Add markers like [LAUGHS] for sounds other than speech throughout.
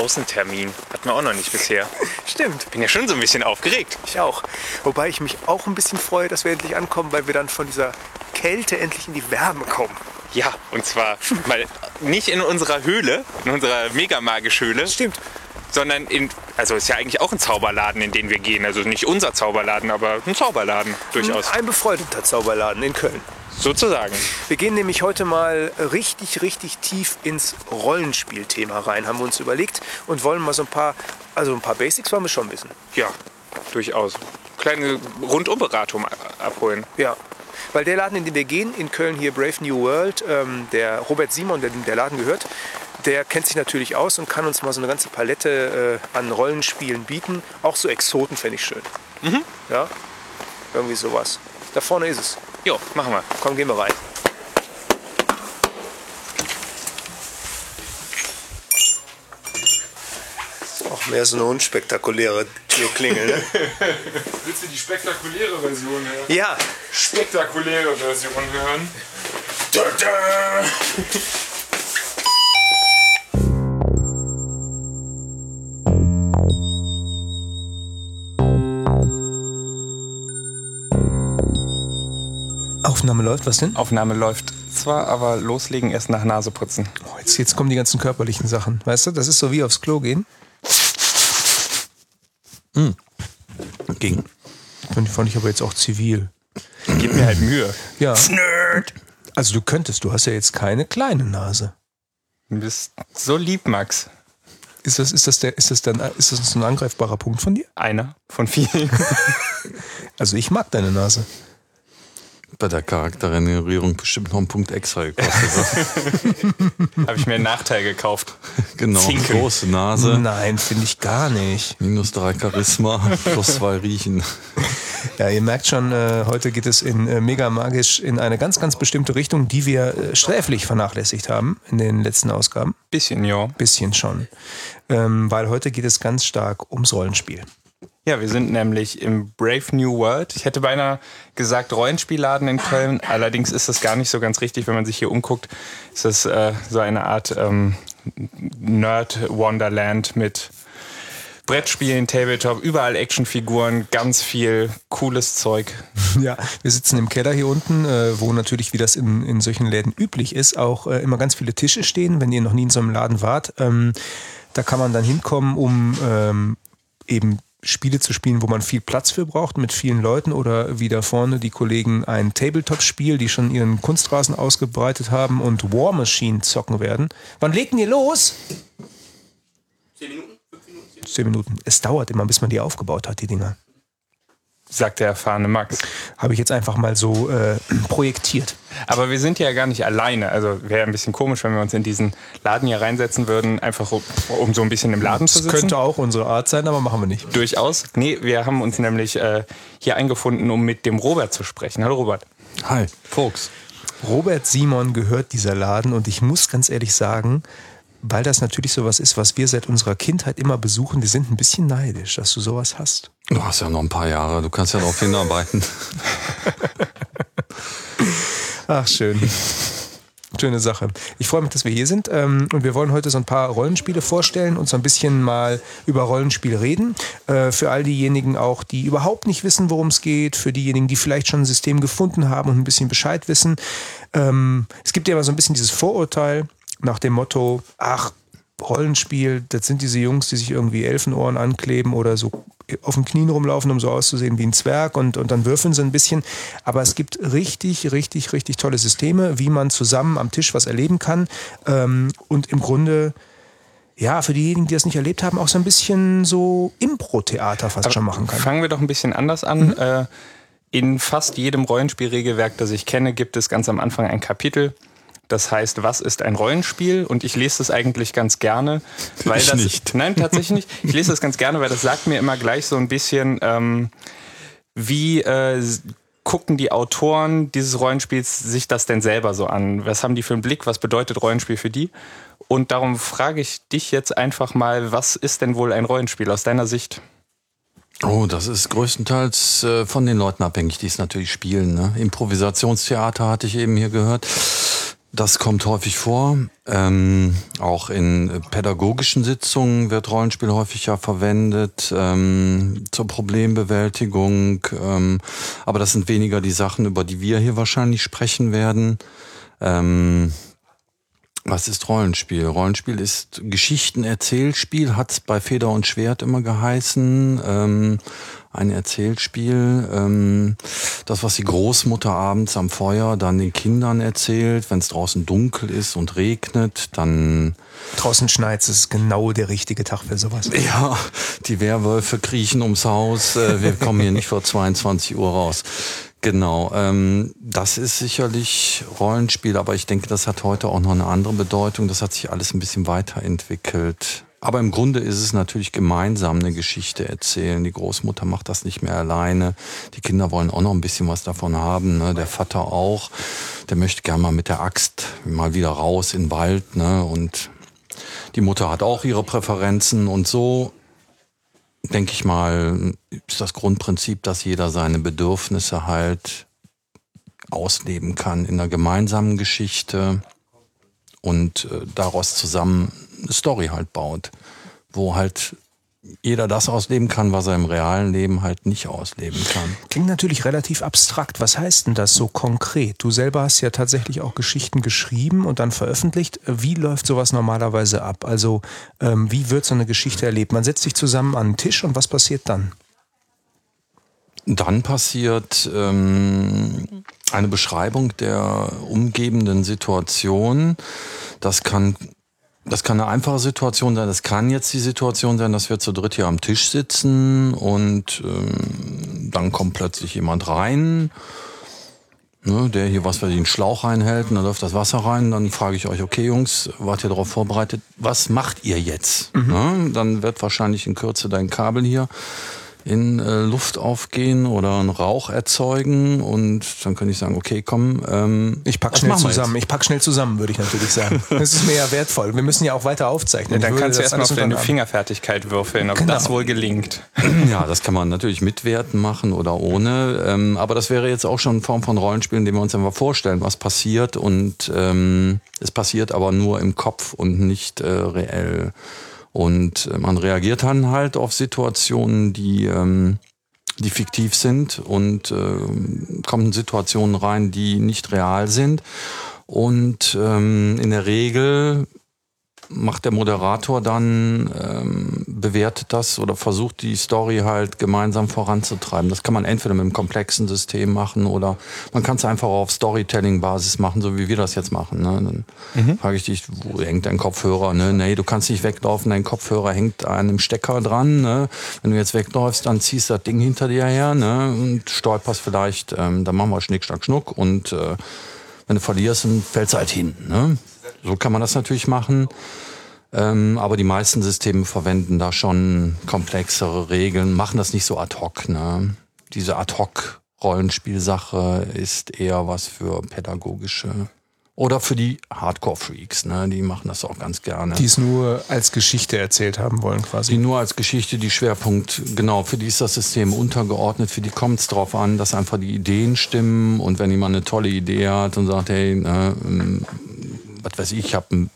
Außentermin. Hatten wir auch noch nicht bisher. [LAUGHS] Stimmt, Bin ja schon so ein bisschen aufgeregt. ich auch. Wobei ich mich auch ein bisschen freue, dass wir endlich ankommen, weil wir dann von dieser Kälte endlich in die Wärme kommen. Ja, und zwar mal nicht in unserer Höhle, in unserer Megamagisch-Höhle, Stimmt. sondern in, also ist ja eigentlich auch ein Zauberladen, in den wir gehen. Also nicht unser Zauberladen, aber ein Zauberladen durchaus. Ein befreundeter Zauberladen in Köln. Sozusagen. Wir gehen nämlich heute mal richtig, richtig tief ins Rollenspielthema rein, haben wir uns überlegt und wollen mal so ein paar, also ein paar Basics wollen wir schon wissen. Ja, durchaus. Kleine Rundumberatung abholen. Ja. Weil der Laden, in den wir gehen, in Köln hier Brave New World, ähm, der Robert Simon, der der Laden gehört, der kennt sich natürlich aus und kann uns mal so eine ganze Palette äh, an Rollenspielen bieten. Auch so Exoten fände ich schön. Ja, irgendwie sowas. Da vorne ist es. Jo, machen wir. Komm, gehen wir rein. Auch mehr so eine unspektakuläre Türklingel, ne? [LAUGHS] Willst du die spektakuläre Version hören? ja, Spektakuläre Version hören? Aufnahme läuft. Was denn? Aufnahme läuft zwar, aber loslegen erst nach Naseputzen. Oh, jetzt, jetzt kommen die ganzen körperlichen Sachen. Weißt du, das ist so wie aufs Klo gehen. Ging. Fand, fand ich aber jetzt auch zivil. Gib mir halt Mühe. Ja. Also du könntest, du hast ja jetzt keine kleine Nase. Du bist so lieb, Max. Ist das, ist das, der, ist das dann ist das ein angreifbarer Punkt von dir? Einer von vielen. [LAUGHS] Also ich mag deine Nase. Bei der Charaktergenerierung bestimmt noch einen Punkt extra gekostet. [LAUGHS] Habe ich mir einen Nachteil gekauft. [LAUGHS] genau. Zinken. Große Nase, Nein, finde ich gar nicht. minus drei Charisma, [LAUGHS] plus zwei Riechen. Ja, ihr merkt schon, äh, heute geht es in äh, Mega Magisch in eine ganz, ganz bestimmte Richtung, die wir äh, sträflich vernachlässigt haben in den letzten Ausgaben. Bisschen, ja. Bisschen schon. Ähm, weil heute geht es ganz stark ums Rollenspiel. Ja, wir sind nämlich im Brave New World. Ich hätte beinahe gesagt Rollenspielladen in Köln. Allerdings ist das gar nicht so ganz richtig, wenn man sich hier umguckt. Ist das äh, so eine Art ähm, Nerd-Wonderland mit Brettspielen, Tabletop, überall Actionfiguren, ganz viel cooles Zeug. [LAUGHS] Ja, wir sitzen im Keller hier unten, äh, wo natürlich, wie das in, in solchen Läden üblich ist, auch äh, immer ganz viele Tische stehen, wenn ihr noch nie in so einem Laden wart. Ähm, da kann man dann hinkommen, um ähm, eben Spiele zu spielen, wo man viel Platz für braucht, mit vielen Leuten oder wie da vorne die Kollegen ein Tabletop-Spiel, die schon ihren Kunstrasen ausgebreitet haben und War Machine zocken werden. Wann legt denn ihr los? Zehn Minuten? Zehn Minuten. Es dauert immer, bis man die aufgebaut hat, die Dinger. Sagt der erfahrene Max. Habe ich jetzt einfach mal so äh, projektiert. Aber wir sind ja gar nicht alleine. Also wäre ein bisschen komisch, wenn wir uns in diesen Laden hier reinsetzen würden, einfach um, um so ein bisschen im Laden zu Das sitzen. könnte auch unsere Art sein, aber machen wir nicht. Durchaus. Nee, wir haben uns nämlich äh, hier eingefunden, um mit dem Robert zu sprechen. Hallo Robert. Hi, Fuchs. Robert Simon gehört dieser Laden und ich muss ganz ehrlich sagen, weil das natürlich sowas ist, was wir seit unserer Kindheit immer besuchen, wir sind ein bisschen neidisch, dass du sowas hast. Du hast ja noch ein paar Jahre, du kannst ja darauf hinarbeiten. [LAUGHS] Ach, schön. Schöne Sache. Ich freue mich, dass wir hier sind ähm, und wir wollen heute so ein paar Rollenspiele vorstellen und so ein bisschen mal über Rollenspiel reden. Äh, für all diejenigen auch, die überhaupt nicht wissen, worum es geht, für diejenigen, die vielleicht schon ein System gefunden haben und ein bisschen Bescheid wissen. Ähm, es gibt ja immer so ein bisschen dieses Vorurteil nach dem Motto, ach, Rollenspiel, das sind diese Jungs, die sich irgendwie Elfenohren ankleben oder so auf den Knien rumlaufen, um so auszusehen wie ein Zwerg und, und dann würfeln sie ein bisschen. Aber es gibt richtig, richtig, richtig tolle Systeme, wie man zusammen am Tisch was erleben kann. Ähm, und im Grunde, ja, für diejenigen, die das nicht erlebt haben, auch so ein bisschen so Impro-Theater fast schon machen kann. Fangen wir doch ein bisschen anders an. Äh, in fast jedem Rollenspielregelwerk, das ich kenne, gibt es ganz am Anfang ein Kapitel. Das heißt, was ist ein Rollenspiel? Und ich lese das eigentlich ganz gerne, weil Ich das nicht. nein tatsächlich nicht. Ich lese das ganz gerne, weil das sagt mir immer gleich so ein bisschen, ähm, wie äh, gucken die Autoren dieses Rollenspiels sich das denn selber so an? Was haben die für einen Blick? Was bedeutet Rollenspiel für die? Und darum frage ich dich jetzt einfach mal, was ist denn wohl ein Rollenspiel aus deiner Sicht? Oh, das ist größtenteils äh, von den Leuten abhängig, die es natürlich spielen. Ne? Improvisationstheater hatte ich eben hier gehört. Das kommt häufig vor. Ähm, auch in pädagogischen Sitzungen wird Rollenspiel häufig ja verwendet ähm, zur Problembewältigung. Ähm, aber das sind weniger die Sachen, über die wir hier wahrscheinlich sprechen werden. Ähm, was ist Rollenspiel? Rollenspiel ist Geschichtenerzählspiel, hat es bei Feder und Schwert immer geheißen. Ein Erzählspiel, ähm, das, was die Großmutter abends am Feuer dann den Kindern erzählt, wenn es draußen dunkel ist und regnet, dann... Draußen schneit es, ist genau der richtige Tag für sowas. Ja, die Werwölfe kriechen ums Haus, äh, wir kommen hier nicht vor 22 Uhr raus. Genau, ähm, das ist sicherlich Rollenspiel, aber ich denke, das hat heute auch noch eine andere Bedeutung. Das hat sich alles ein bisschen weiterentwickelt. Aber im Grunde ist es natürlich gemeinsam eine Geschichte erzählen. Die Großmutter macht das nicht mehr alleine. Die Kinder wollen auch noch ein bisschen was davon haben. Ne? Der Vater auch. Der möchte gerne mal mit der Axt mal wieder raus in den Wald. Ne? Und die Mutter hat auch ihre Präferenzen. Und so, denke ich mal, ist das Grundprinzip, dass jeder seine Bedürfnisse halt ausleben kann in einer gemeinsamen Geschichte und äh, daraus zusammen eine Story halt baut, wo halt jeder das ausleben kann, was er im realen Leben halt nicht ausleben kann. Klingt natürlich relativ abstrakt. Was heißt denn das so konkret? Du selber hast ja tatsächlich auch Geschichten geschrieben und dann veröffentlicht. Wie läuft sowas normalerweise ab? Also ähm, wie wird so eine Geschichte erlebt? Man setzt sich zusammen an den Tisch und was passiert dann? Dann passiert ähm, eine Beschreibung der umgebenden Situation. Das kann das kann eine einfache Situation sein. Das kann jetzt die Situation sein, dass wir zu dritt hier am Tisch sitzen und ähm, dann kommt plötzlich jemand rein, ne, der hier was für den Schlauch reinhält und dann läuft das Wasser rein. Dann frage ich euch, okay Jungs, wart ihr darauf vorbereitet? Was macht ihr jetzt? Mhm. Ne, dann wird wahrscheinlich in Kürze dein Kabel hier in äh, Luft aufgehen oder einen Rauch erzeugen und dann könnte ich sagen, okay, komm, ähm, ich pack schnell zusammen. Ich pack schnell zusammen, würde ich natürlich sagen. [LAUGHS] Das ist mir ja wertvoll. Wir müssen ja auch weiter aufzeichnen. Ja, dann kannst du erstmal auf deine Fingerfertigkeit würfeln, ob genau. das wohl gelingt. Ja, das kann man natürlich mit Werten machen oder ohne. Ähm, aber das wäre jetzt auch schon eine Form von Rollenspiel, in dem wir uns einfach vorstellen, was passiert und ähm, es passiert aber nur im Kopf und nicht äh, reell. Und äh, man reagiert dann halt auf Situationen, die, ähm, die fiktiv sind und äh, kommt in Situationen rein, die nicht real sind. Und ähm, in der Regel macht der Moderator dann, ähm, bewertet das oder versucht die Story halt gemeinsam voranzutreiben. Das kann man entweder mit einem komplexen System machen oder man kann es einfach auf Storytelling-Basis machen, so wie wir das jetzt machen. Ne? Dann mhm. frage ich dich, wo hängt dein Kopfhörer? Ne? Nee, du kannst nicht weglaufen, dein Kopfhörer hängt an einem Stecker dran. Ne? Wenn du jetzt wegläufst, dann ziehst du das Ding hinter dir her ne? und stolperst vielleicht, ähm, dann machen wir Schnick, Schnack, Schnuck und äh, wenn du verlierst, dann fällst du halt hin. Ne? So kann man das natürlich machen. Ähm, aber die meisten Systeme verwenden da schon komplexere Regeln, machen das nicht so ad hoc. Ne? Diese ad hoc Rollenspielsache ist eher was für pädagogische oder für die Hardcore-Freaks, ne? die machen das auch ganz gerne. Die es nur als Geschichte erzählt haben wollen, quasi. Die nur als Geschichte, die Schwerpunkt, genau, für die ist das System untergeordnet, für die kommt es darauf an, dass einfach die Ideen stimmen und wenn jemand eine tolle Idee hat und sagt, hey, ne, ähm, was weiß ich, ich habe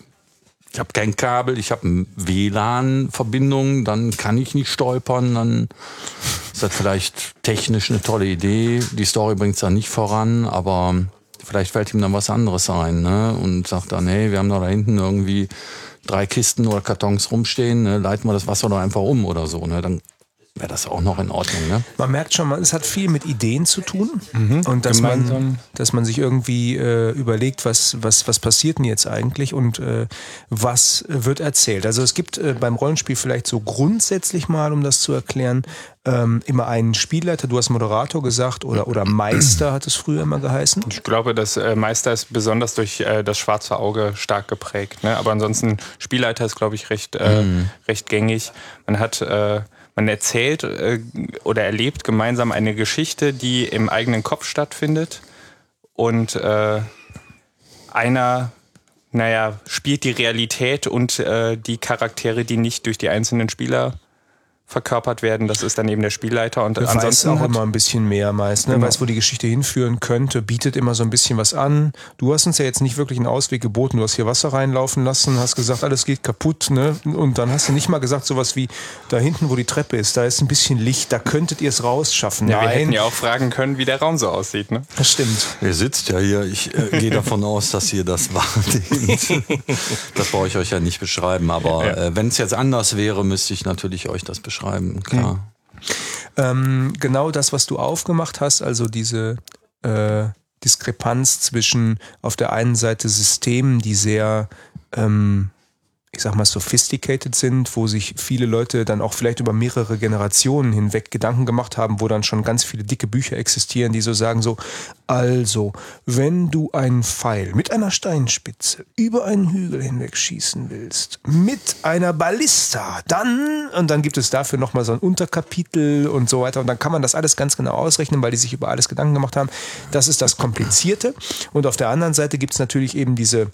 ich habe kein Kabel, ich habe eine WLAN-Verbindung, dann kann ich nicht stolpern, dann ist das vielleicht technisch eine tolle Idee. Die Story bringt es dann nicht voran, aber vielleicht fällt ihm dann was anderes ein ne? und sagt dann, hey, wir haben da, da hinten irgendwie drei Kisten oder Kartons rumstehen, ne? leiten wir das Wasser doch einfach um oder so. Ne? Dann wäre das auch noch in Ordnung. Ne? Man merkt schon, es hat viel mit Ideen zu tun mhm. und dass man, dass man sich irgendwie äh, überlegt, was, was, was passiert denn jetzt eigentlich und äh, was wird erzählt. Also es gibt äh, beim Rollenspiel vielleicht so grundsätzlich mal, um das zu erklären, ähm, immer einen Spielleiter, du hast Moderator gesagt oder, oder Meister hat es früher immer geheißen. Ich glaube, das äh, Meister ist besonders durch äh, das schwarze Auge stark geprägt. Ne? Aber ansonsten Spielleiter ist, glaube ich, recht, äh, mhm. recht gängig. Man hat äh, man erzählt äh, oder erlebt gemeinsam eine Geschichte, die im eigenen Kopf stattfindet. Und äh, einer, naja, spielt die Realität und äh, die Charaktere, die nicht durch die einzelnen Spieler verkörpert werden. Das ist dann eben der Spielleiter und Der weiß ansonsten auch hat, immer ein bisschen mehr meist, ne? Genau. weiß, wo die Geschichte hinführen könnte, bietet immer so ein bisschen was an. Du hast uns ja jetzt nicht wirklich einen Ausweg geboten, du hast hier Wasser reinlaufen lassen, hast gesagt, alles geht kaputt, ne? Und dann hast du nicht mal gesagt sowas wie, da hinten, wo die Treppe ist, da ist ein bisschen Licht, da könntet ihr es rausschaffen. ja, wir hätten Nein, ja auch fragen können, wie der Raum so aussieht. Ne? das stimmt. Ihr sitzt ja hier. Ich äh, gehe davon aus, dass ihr das wahrnehmt. [LAUGHS] Das brauche ich euch ja nicht beschreiben. Aber Ja. äh, wenn es jetzt anders wäre, müsste ich natürlich euch das beschreiben. Klar. Ähm, genau das, was du aufgemacht hast, also diese äh, Diskrepanz zwischen auf der einen Seite Systemen, die sehr, ähm, ich sag mal, sophisticated sind, wo sich viele Leute dann auch vielleicht über mehrere Generationen hinweg Gedanken gemacht haben, wo dann schon ganz viele dicke Bücher existieren, die so sagen so, also, wenn du einen Pfeil mit einer Steinspitze über einen Hügel hinweg schießen willst, mit einer Ballista, dann, und dann gibt es dafür nochmal so ein Unterkapitel und so weiter, und dann kann man das alles ganz genau ausrechnen, weil die sich über alles Gedanken gemacht haben. Das ist das Komplizierte. Und auf der anderen Seite gibt es natürlich eben diese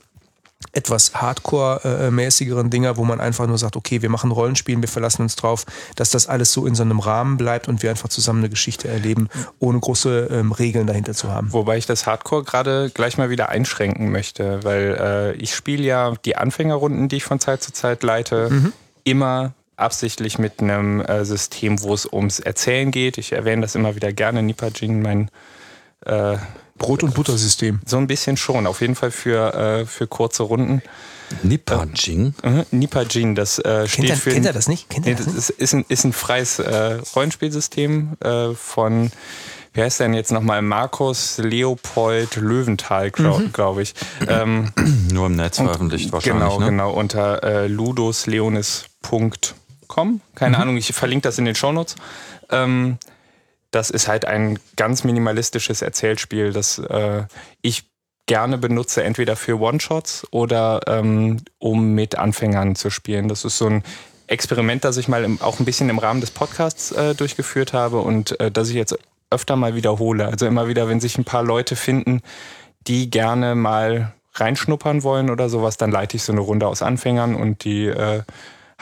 etwas Hardcore-mäßigeren Dinger, wo man einfach nur sagt, okay, wir machen Rollenspielen, wir verlassen uns drauf, dass das alles so in so einem Rahmen bleibt und wir einfach zusammen eine Geschichte erleben, ohne große ähm, Regeln dahinter zu haben. Wobei ich das Hardcore gerade gleich mal wieder einschränken möchte, weil äh, ich spiele ja die Anfängerrunden, die ich von Zeit zu Zeit leite, immer absichtlich mit einem äh, System, wo es ums Erzählen geht. Ich erwähne das immer wieder gerne, Nipajin, mein äh, Brot- und Buttersystem. so ein bisschen schon, auf jeden Fall für, äh, für kurze Runden. Nipajing. Mhm. Nipajin, das äh, steht Kennt er, für... kennt er das nicht? Kennt Nee, das das nicht? ist, ist, ein, ist ein freies äh, Rollenspielsystem äh, von, wie heißt der denn jetzt nochmal? Markus Leopold Löwenthal, glaube Mhm. glaub ich. Ähm, [CLEARS THROAT] Nur im Netz veröffentlicht wahrscheinlich. genau, ne? genau, unter äh, ludosleonis.com. Keine Mhm. Ahnung, ich verlinke das in den Shownotes. Ähm, das ist halt ein ganz minimalistisches Erzählspiel, das äh, ich gerne benutze, entweder für One-Shots oder ähm, um mit Anfängern zu spielen. Das ist so ein Experiment, das ich mal im, auch ein bisschen im Rahmen des Podcasts äh, durchgeführt habe und äh, das ich jetzt öfter mal wiederhole. Also immer wieder, wenn sich ein paar Leute finden, die gerne mal reinschnuppern wollen oder sowas, dann leite ich so eine Runde aus Anfängern und die äh,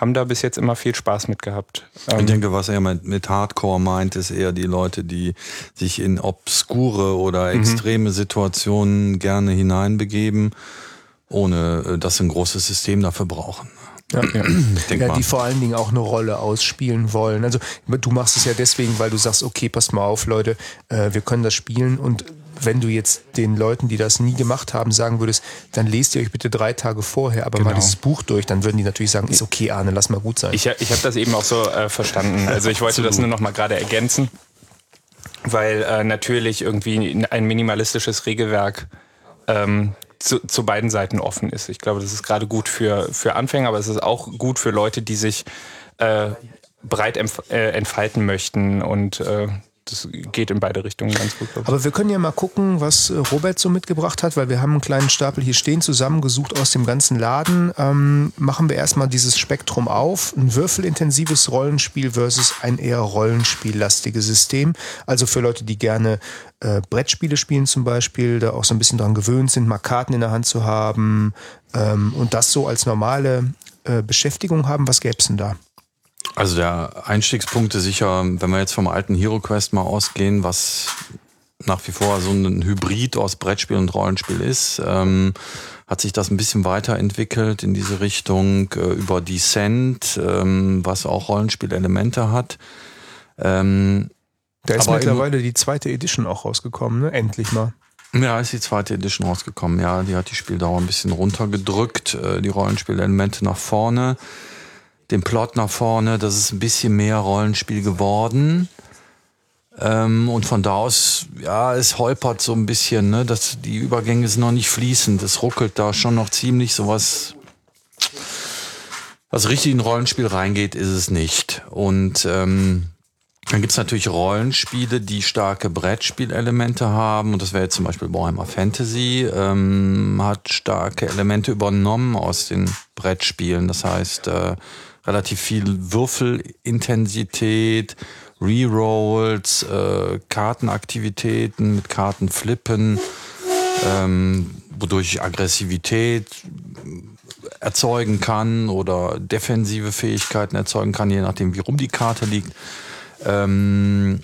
haben da bis jetzt immer viel Spaß mit gehabt. Ich Ähm, denke, was er mit, mit Hardcore meint, ist eher die Leute, die sich in obskure oder Mhm. extreme Situationen gerne hineinbegeben, ohne äh, dass sie ein großes System dafür brauchen. Ja, ja. Ich denke ja, mal. die vor allen Dingen auch eine Rolle ausspielen wollen. Also du machst es ja deswegen, weil du sagst, okay, passt mal auf, Leute, äh, wir können das spielen und wenn du jetzt den Leuten, die das nie gemacht haben, sagen würdest, dann lest ihr euch bitte drei Tage vorher aber mal Genau. dieses Buch durch, dann würden die natürlich sagen, ist okay, Arne, lass mal gut sein. Ich, ich habe das eben auch so äh, verstanden. [LAUGHS] Also ich wollte das nur noch mal gerade ergänzen, weil äh, natürlich irgendwie ein minimalistisches Regelwerk ähm, zu, zu beiden Seiten offen ist. Ich glaube, das ist gerade gut für, für Anfänger, aber es ist auch gut für Leute, die sich äh, breit äh, entfalten möchten und äh, das geht in beide Richtungen ganz gut. Aber wir können ja mal gucken, was äh, Robert so mitgebracht hat, weil wir haben einen kleinen Stapel hier stehen, zusammengesucht aus dem ganzen Laden. Ähm, machen wir erstmal dieses Spektrum auf. Ein würfelintensives Rollenspiel versus ein eher rollenspiellastiges System. Also für Leute, die gerne äh, Brettspiele spielen zum Beispiel, da auch so ein bisschen dran gewöhnt sind, mal Karten in der Hand zu haben ähm, und das so als normale äh, Beschäftigung haben. Was gäbe es denn da? Also der Einstiegspunkt ist sicher, wenn wir jetzt vom alten Hero Quest mal ausgehen, was nach wie vor so ein Hybrid aus Brettspiel und Rollenspiel ist, ähm, hat sich das ein bisschen weiterentwickelt in diese Richtung äh, über Descent, ähm, was auch Rollenspielelemente hat. Ähm, Da ist mittlerweile die zweite Edition auch rausgekommen, ne? Endlich mal. ja, ist die zweite Edition rausgekommen. Ja, die hat die Spieldauer ein bisschen runtergedrückt, äh, die Rollenspielelemente nach vorne, den Plot nach vorne. Das ist ein bisschen mehr Rollenspiel geworden. Ähm, und von da aus, ja, es holpert so ein bisschen, ne? Das, die Übergänge sind noch nicht fließend. Es ruckelt da schon noch ziemlich sowas. Was richtig in Rollenspiel reingeht, ist es nicht. Und ähm, dann gibt's natürlich Rollenspiele, die starke Brettspielelemente haben. Und das wäre jetzt zum Beispiel Warhammer Fantasy, ähm, hat starke Elemente übernommen aus den Brettspielen. Das heißt, äh, relativ viel Würfelintensität, Rerolls, äh, Kartenaktivitäten mit Kartenflippen, ähm, wodurch Aggressivität erzeugen kann oder defensive Fähigkeiten erzeugen kann, je nachdem, wie rum die Karte liegt. Ähm,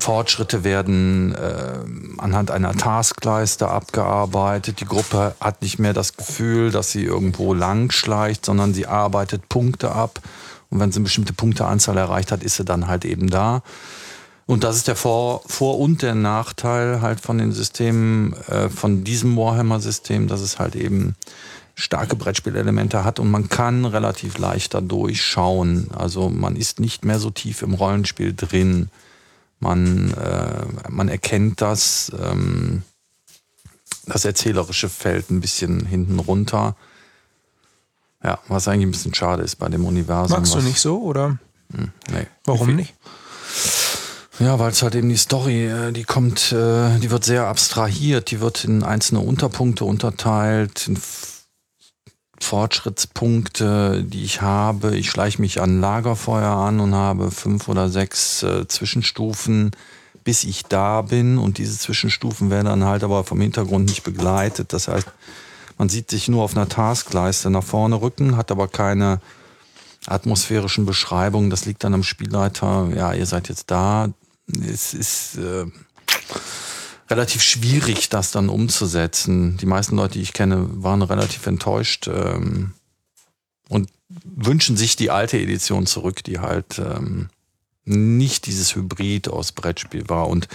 Fortschritte werden äh, anhand einer Taskleiste abgearbeitet. Die Gruppe hat nicht mehr das Gefühl, dass sie irgendwo lang schleicht, sondern sie arbeitet Punkte ab. Und wenn sie eine bestimmte Punkteanzahl erreicht hat, ist sie dann halt eben da. Und das ist der Vor-, Vor und der Nachteil halt von den Systemen, äh, von diesem Warhammer-System, dass es halt eben starke Brettspielelemente hat und man kann relativ leicht da durchschauen. Also man ist nicht mehr so tief im Rollenspiel drin. Man, äh, man erkennt das, ähm, das erzählerische fällt ein bisschen hinten runter. Ja, was eigentlich ein bisschen schade ist bei dem Universum. Magst du was, nicht so oder Hm, nee. warum nicht? Ja, weil es halt eben die Story, äh, die kommt, äh, die wird sehr abstrahiert, die wird in einzelne Unterpunkte unterteilt, in Fortschrittspunkte, die ich habe. Ich schleiche mich an Lagerfeuer an und habe fünf oder sechs äh, Zwischenstufen, bis ich da bin. Und diese Zwischenstufen werden dann halt aber vom Hintergrund nicht begleitet. Das heißt, man sieht sich nur auf einer Taskleiste nach vorne rücken, hat aber keine atmosphärischen Beschreibungen. Das liegt dann am Spielleiter. Ja, ihr seid jetzt da. Es ist äh, relativ schwierig, das dann umzusetzen. Die meisten Leute, die ich kenne, waren relativ enttäuscht ähm, und wünschen sich die alte Edition zurück, die halt ähm, nicht dieses Hybrid aus Brettspiel war. Und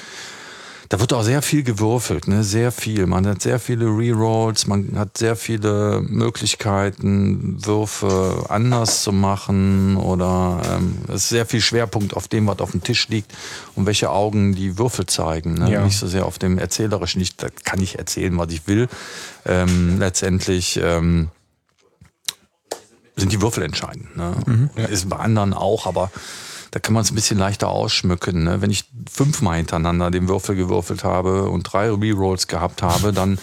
da wird auch sehr viel gewürfelt, ne? sehr viel. Man hat sehr viele Rerolls, man hat sehr viele Möglichkeiten, Würfe anders zu machen oder ähm, es ist sehr viel Schwerpunkt auf dem, was auf dem Tisch liegt und welche Augen die Würfel zeigen. Ne? Ja. Nicht so sehr auf dem Erzählerischen. Ich, da kann ich erzählen, was ich will. Ähm, letztendlich ähm, sind die Würfel entscheidend. Ne? Ist bei anderen auch, aber da kann man es ein bisschen leichter ausschmücken. Ne? Wenn ich fünfmal hintereinander den Würfel gewürfelt habe und drei Rerolls gehabt habe, dann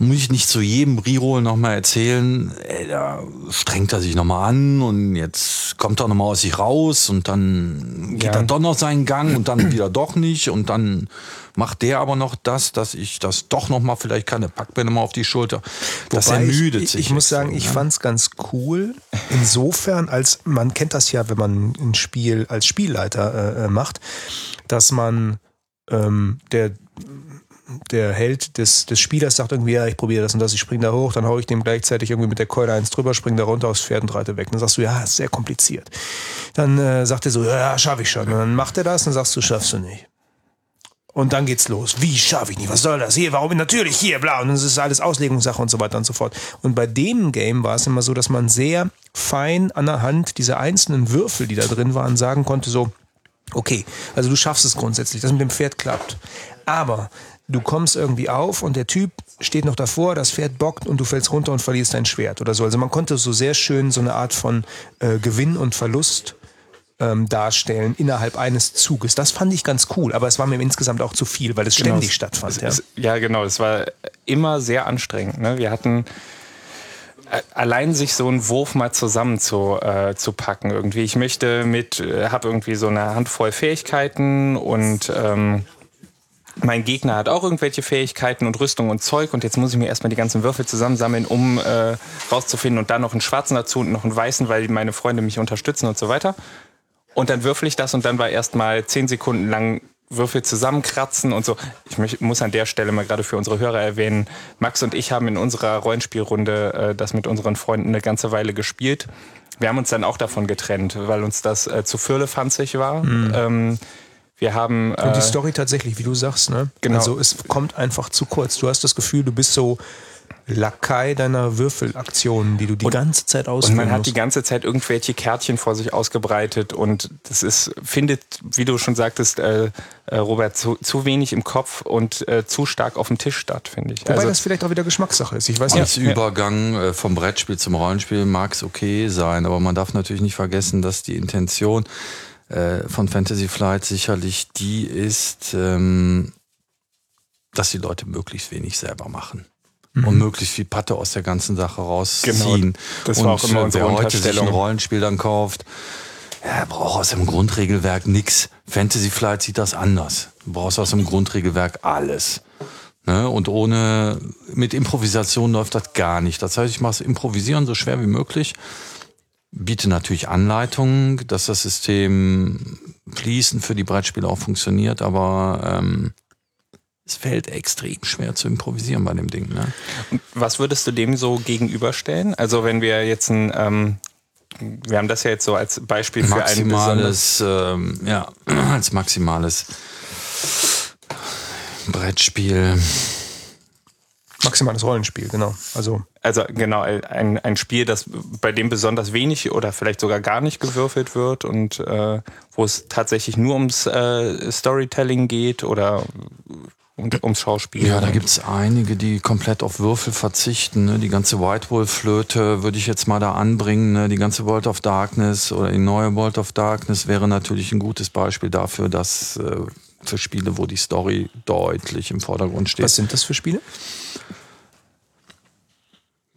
muss ich nicht zu jedem Reroll nochmal erzählen, ey, da strengt er sich nochmal an und jetzt kommt er nochmal aus sich raus und dann geht Ja. er doch noch seinen Gang und dann wieder doch nicht und dann macht der aber noch das, dass ich das doch nochmal vielleicht keine Packbänder mal auf die Schulter. Das Wobei ermüdet ich, sich. Ich muss sagen, extrem, ich ne? fand es ganz cool. Insofern, als man kennt das ja, wenn man ein Spiel als Spielleiter äh, äh, macht, dass man ähm, der der Held des, des Spielers sagt irgendwie, ja, ich probiere das und das, ich springe da hoch, dann hau ich dem gleichzeitig irgendwie mit der Keule eins drüber, springe da runter aufs Pferd und reite weg. Dann sagst du, ja, ist sehr kompliziert. Dann äh, sagt er so, ja, schaffe ich schon. Und dann macht er das und dann sagst du, schaffst du nicht. Und dann geht's los. Wie schaffe ich nicht? Was soll das? Hier, warum? Natürlich hier, bla. Und das ist alles Auslegungssache und so weiter und so fort. Und bei dem Game war es immer so, dass man sehr fein an der Hand diese einzelnen Würfel, die da drin waren, sagen konnte so, okay, also du schaffst es grundsätzlich, das mit dem Pferd klappt. Aber du kommst irgendwie auf und der Typ steht noch davor, das Pferd bockt und du fällst runter und verlierst dein Schwert oder so. Also man konnte so sehr schön so eine Art von äh, Gewinn und Verlust ähm, darstellen innerhalb eines Zuges. Das fand ich ganz cool, aber es war mir insgesamt auch zu viel, weil es Genau, ständig es- stattfand. Es, ja. es, ja, genau. Es war immer sehr anstrengend. Ne? Wir hatten äh, allein sich so einen Wurf mal zusammen zu, äh, zu packen irgendwie. Ich möchte mit, äh, habe irgendwie so eine Handvoll Fähigkeiten und ähm, mein Gegner hat auch irgendwelche Fähigkeiten und Rüstung und Zeug und jetzt muss ich mir erstmal die ganzen Würfel zusammensammeln, um äh, rauszufinden und dann noch einen schwarzen dazu und noch einen weißen, weil meine Freunde mich unterstützen und so weiter. Und dann würfel ich das und dann war erstmal zehn Sekunden lang Würfel zusammenkratzen und so. Ich muss an der Stelle mal gerade für unsere Hörer erwähnen, Max und ich haben in unserer Rollenspielrunde äh, das mit unseren Freunden eine ganze Weile gespielt. Wir haben uns dann auch davon getrennt, weil uns das äh, zu firlefanzig war. Ähm, wir haben Und die äh, Story tatsächlich, wie du sagst, ne? Genau. Also es kommt einfach zu kurz. Du hast das Gefühl, du bist so Lakai deiner Würfelaktionen, die du die ganze Zeit Und ausführen man hat musst. die ganze Zeit irgendwelche Kärtchen vor sich ausgebreitet und das ist, findet, wie du schon sagtest, äh, äh, Robert, zu, zu wenig im Kopf und äh, zu stark auf dem Tisch statt, finde ich. Wobei Also, das vielleicht auch wieder Geschmackssache ist. Ich weiß Als nicht. Übergang äh, vom Brettspiel zum Rollenspiel mag es okay sein, aber man darf natürlich nicht vergessen, dass die Intention äh, von Fantasy Flight sicherlich die ist, ähm, dass die Leute möglichst wenig selber machen. Und möglichst viel Patte aus der ganzen Sache rausziehen. Genau, das war auch immer unsere wer heute sich ein. Rollenspiel dann kauft, er braucht aus dem Grundregelwerk nix. Fantasy Flight sieht das anders. Du brauchst aus dem Grundregelwerk alles. Ne? Und ohne, mit Improvisation läuft das gar nicht. Das heißt, ich mache es improvisieren so schwer wie möglich, biete natürlich Anleitungen, dass das System fließend für die Brettspiele auch funktioniert, aber ähm, es fällt extrem schwer zu improvisieren bei dem Ding. Ne? Was würdest du dem so gegenüberstellen? Also wenn wir jetzt ein, ähm, wir haben das ja jetzt so als Beispiel für ein maximales, ähm, ja, [CLEARS THROAT] als maximales Brettspiel. Maximales Rollenspiel, genau. Also, also genau, ein, ein Spiel, das bei dem besonders wenig oder vielleicht sogar gar nicht gewürfelt wird und äh, wo es tatsächlich nur ums äh, Storytelling geht oder und ums Schauspiel. Ja, da gibt es einige, die komplett auf Würfel verzichten. Ne? Die ganze White Wolf-Flöte würde ich jetzt mal da anbringen. Ne? Die ganze World of Darkness oder die neue World of Darkness wäre natürlich ein gutes Beispiel dafür, dass äh, für Spiele, wo die Story deutlich im Vordergrund steht. Was sind das für Spiele?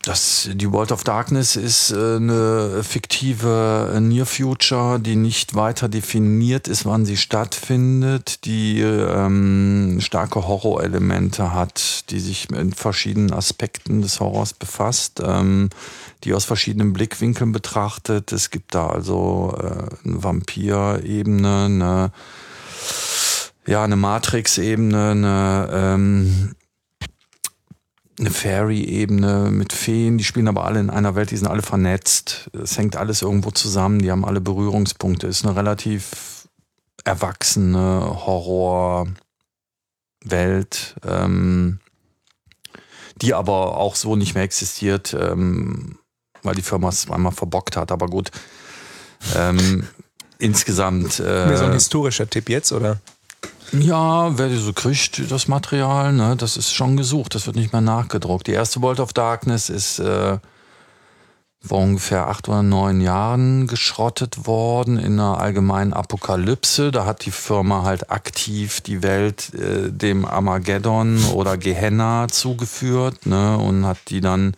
Das, die World of Darkness ist äh, eine fiktive Near Future, die nicht weiter definiert ist, wann sie stattfindet, die ähm, starke Horrorelemente hat, die sich mit verschiedenen Aspekten des Horrors befasst, ähm, die aus verschiedenen Blickwinkeln betrachtet. Es gibt da also äh, eine Vampir-Ebene, eine ja, eine Matrix-Ebene, eine ähm, eine Fairy-Ebene mit Feen, die spielen aber alle in einer Welt, die sind alle vernetzt. Es hängt alles irgendwo zusammen, die haben alle Berührungspunkte. Ist eine relativ erwachsene Horrorwelt, ähm, die aber auch so nicht mehr existiert, ähm, weil die Firma es einmal verbockt hat. Aber gut, ähm, [LAUGHS] insgesamt. Äh, Mehr so ein historischer Tipp jetzt, oder? Ja, wer die so kriegt, das Material, ne, das ist schon gesucht, das wird nicht mehr nachgedruckt. Die erste World of Darkness ist äh, vor ungefähr acht oder neun Jahren geschrottet worden in einer allgemeinen Apokalypse. Da hat die Firma halt aktiv die Welt äh, dem Armageddon oder Gehenna zugeführt ne, und hat die dann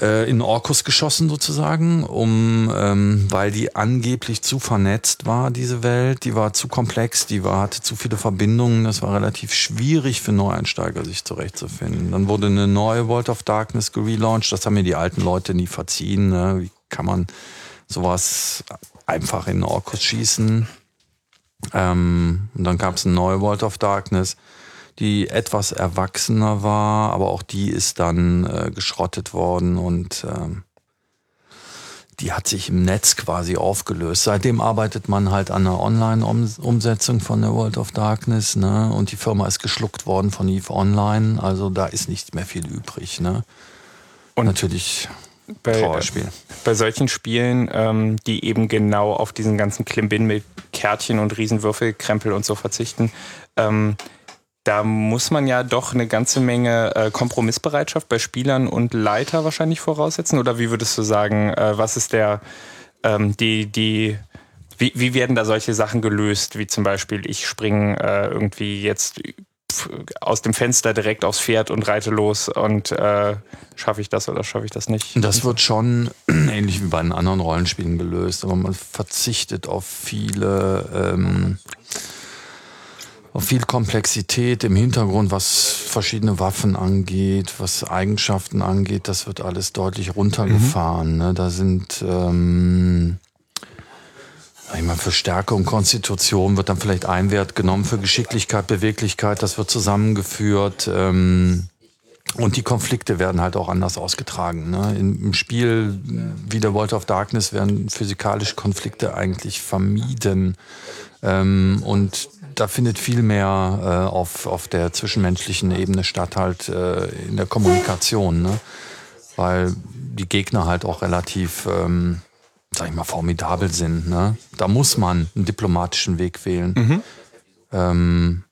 äh, in Orkus geschossen sozusagen, um, ähm, weil die angeblich zu vernetzt war, diese Welt. Die war zu komplex, die war, hatte zu viele Verbindungen. Das war relativ schwierig für Neueinsteiger, sich zurechtzufinden. Dann wurde eine neue World of Darkness gelauncht. Das haben mir die alten Leute nie verziehen. Ne? Wie kann man sowas einfach in Orkus schießen? Ähm, und dann gab es eine neue World of Darkness die etwas erwachsener war, aber auch die ist dann äh, geschrottet worden und ähm, die hat sich im Netz quasi aufgelöst. Seitdem arbeitet man halt an einer Online-Umsetzung von der World of Darkness, ne? Und die Firma ist geschluckt worden von Eve Online, also da ist nicht mehr viel übrig, ne? Und natürlich bei, Trauerspiel. Bei solchen Spielen, ähm, die eben genau auf diesen ganzen Klimbin mit Kärtchen und Riesenwürfelkrempel und so verzichten, ähm, da muss man ja doch eine ganze Menge äh, Kompromissbereitschaft bei Spielern und Leiter wahrscheinlich voraussetzen. Oder wie würdest du sagen, äh, was ist der, ähm, die, die, wie, wie werden da solche Sachen gelöst? Wie zum Beispiel, ich springe äh, irgendwie jetzt aus dem Fenster direkt aufs Pferd und reite los und äh, schaffe ich das oder schaffe ich das nicht? Das wird schon [CLEARS THROAT] ähnlich wie bei den anderen Rollenspielen gelöst, aber man verzichtet auf viele ähm, viel Komplexität im Hintergrund, was verschiedene Waffen angeht, was Eigenschaften angeht, das wird alles deutlich runtergefahren. Mhm. Ne? Da sind ähm, ich meine, für Stärke und Konstitution wird dann vielleicht ein Wert genommen, für Geschicklichkeit, Beweglichkeit, das wird zusammengeführt. Ähm, und die Konflikte werden halt auch anders ausgetragen. Ne? Im Spiel wie der World of Darkness werden physikalische Konflikte eigentlich vermieden. Ähm, und da findet viel mehr äh, auf, auf der zwischenmenschlichen Ebene statt, halt äh, in der Kommunikation, ne? weil die Gegner halt auch relativ, ähm, sag ich mal, formidabel sind. Ne? Da muss man einen diplomatischen Weg wählen. Mhm. Ähm,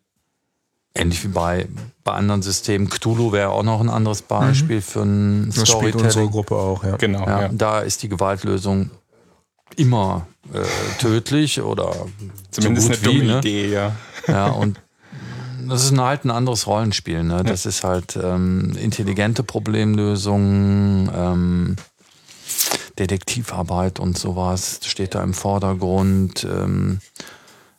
ähnlich wie bei, bei anderen Systemen. Cthulhu wäre auch noch ein anderes Beispiel mhm. für ein das Storytelling. Spielt unsere Gruppe auch, ja. Genau. Ja, ja. Da ist die Gewaltlösung immer äh, tödlich oder zumindest so eine dumme wie, ne? Idee, ja. Ja, und das ist halt ein anderes Rollenspiel. Ne? Das ja. ist halt ähm, intelligente Problemlösung, ähm, Detektivarbeit und sowas steht da im Vordergrund. Ähm,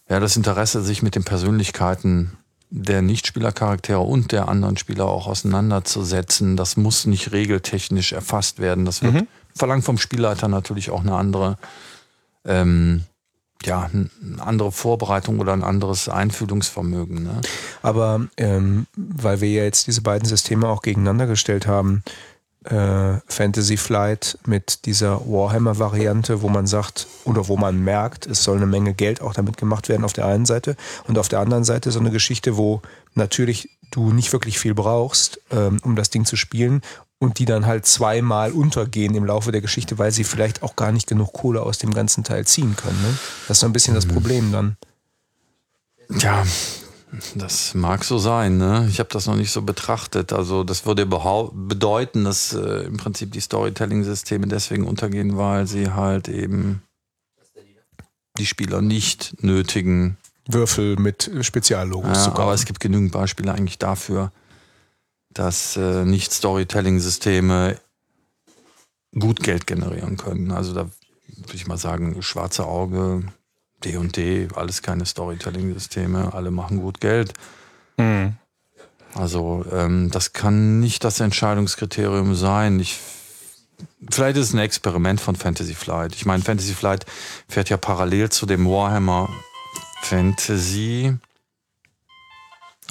ja, das Interesse, sich mit den Persönlichkeiten der Nichtspielercharaktere und der anderen Spieler auch auseinanderzusetzen. Das muss nicht regeltechnisch erfasst werden. Das wird verlangt vom Spielleiter natürlich auch eine andere, ähm, ja, eine andere Vorbereitung oder ein anderes Einfühlungsvermögen. Ne? Aber ähm, weil wir ja jetzt diese beiden Systeme auch gegeneinander gestellt haben, äh, Fantasy Flight mit dieser Warhammer-Variante, wo man sagt oder wo man merkt, es soll eine Menge Geld auch damit gemacht werden auf der einen Seite und auf der anderen Seite so eine Geschichte, wo natürlich du nicht wirklich viel brauchst, ähm, um das Ding zu spielen und die dann halt zweimal untergehen im Laufe der Geschichte, weil sie vielleicht auch gar nicht genug Kohle aus dem ganzen Teil ziehen können. Ne? Das ist so ein bisschen das Problem dann. Ja, das mag so sein. Ne? Ich habe das noch nicht so betrachtet. Also das würde bedeuten, dass äh, im Prinzip die Storytelling-Systeme deswegen untergehen, weil sie halt eben die Spieler nicht nötigen. Würfel mit Speziallogos Ja, zu aber es gibt genügend Beispiele eigentlich dafür, dass äh, nicht Storytelling-Systeme gut Geld generieren können. Also da würde ich mal sagen, schwarze Auge, D und D, alles keine Storytelling-Systeme, alle machen gut Geld. Mhm. Also ähm, das kann nicht das Entscheidungskriterium sein. Ich, vielleicht ist es ein Experiment von Fantasy Flight. Ich meine, Fantasy Flight fährt ja parallel zu dem Warhammer Fantasy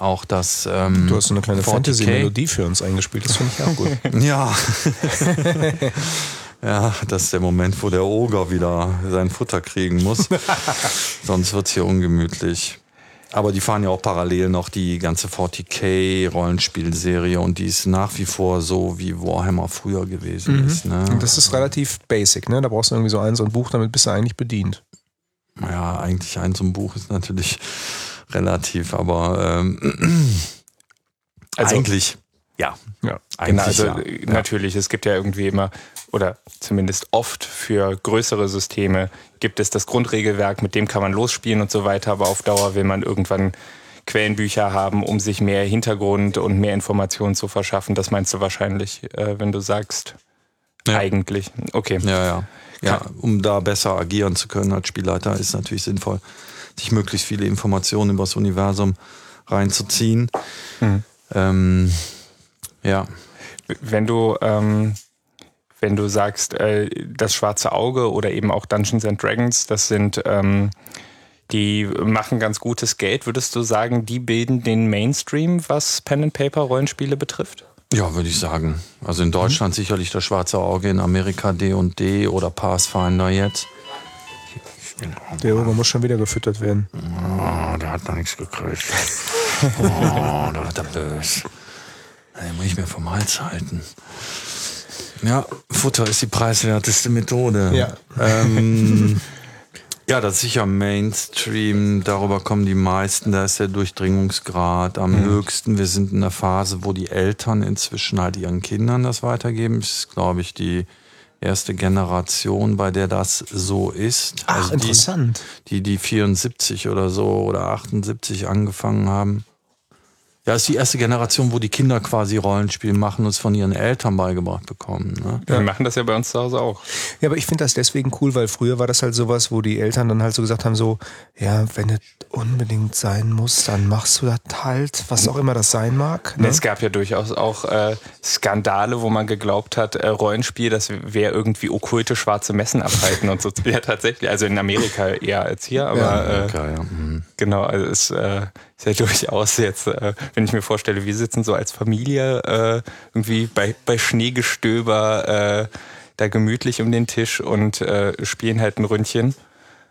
auch das. Ähm, Du hast so eine kleine 40K. Fantasy-Melodie für uns eingespielt, das finde ich auch gut. [LAUGHS] Ja. [LAUGHS] ja, das ist der Moment, wo der Oger wieder sein Futter kriegen muss. [LAUGHS] Sonst wird's hier ungemütlich. Aber die fahren ja auch parallel noch die ganze 40k-Rollenspielserie und die ist nach wie vor so, wie Warhammer früher gewesen ist. Ne? Das ist relativ basic, ne? Da brauchst du irgendwie so ein, so ein Buch, damit bist du eigentlich bedient. Ja, eigentlich ein so ein Buch ist natürlich relativ, aber ähm, [CLEARS THROAT] Also- eigentlich, ja. Ja. Genau, Eigentlich also ja. äh, natürlich, es gibt ja irgendwie immer, oder zumindest oft für größere Systeme gibt es das Grundregelwerk, mit dem kann man losspielen und so weiter, aber auf Dauer will man irgendwann Quellenbücher haben, um sich mehr Hintergrund und mehr Informationen zu verschaffen. Das meinst du wahrscheinlich, äh, wenn du sagst, Ja. eigentlich. Okay. Ja, ja. Ja, um da besser agieren zu können als Spielleiter, ist natürlich sinnvoll, sich möglichst viele Informationen über das Universum reinzuziehen. Ähm, ja. Wenn du, ähm, wenn du sagst, äh, das schwarze Auge oder eben auch Dungeons and Dragons, das sind, ähm, die machen ganz gutes Geld, würdest du sagen, die bilden den Mainstream, was Pen and Paper Rollenspiele betrifft? Ja, würde ich sagen. Also in Deutschland sicherlich das schwarze Auge, in Amerika D&D oder Pathfinder jetzt. Der Oger muss schon wieder gefüttert werden. Oh, der hat noch nichts gekriegt. [LAUGHS] Oh, da wird er böse. Den muss ich mir vom Hals halten. Ja, Futter ist die preiswerteste Methode. Ja. Ähm, [LAUGHS] ja, das ist sicher Mainstream. Darüber kommen die meisten. Da ist der Durchdringungsgrad am höchsten. Wir sind in der Phase, wo die Eltern inzwischen halt ihren Kindern das weitergeben. Das ist, glaube ich, die erste Generation, bei der das so ist. Ach, Also die- interessant. die die 74 oder so oder 78 angefangen haben. Ja, ist die erste Generation, wo die Kinder quasi Rollenspiel machen und es von ihren Eltern beigebracht bekommen. Ne? Wir machen das ja bei uns zu Hause auch. Ja, aber ich finde das deswegen cool, weil früher war das halt sowas, wo die Eltern dann halt so gesagt haben, so, ja, wenn es unbedingt sein muss, dann machst du das halt, was auch immer das sein mag. Ne? Es gab ja durchaus auch äh, Skandale, wo man geglaubt hat, äh, Rollenspiel, das wäre irgendwie okkulte schwarze Messen abhalten und so. [LAUGHS] Ja, tatsächlich. Also in Amerika eher als hier, aber Ja, äh, Okay, ja. mhm. Genau, also es äh, ist ja [LAUGHS] durchaus jetzt, äh, wenn ich mir vorstelle, wir sitzen so als Familie äh, irgendwie bei, bei Schneegestöber äh, da gemütlich um den Tisch und äh, spielen halt ein Ründchen.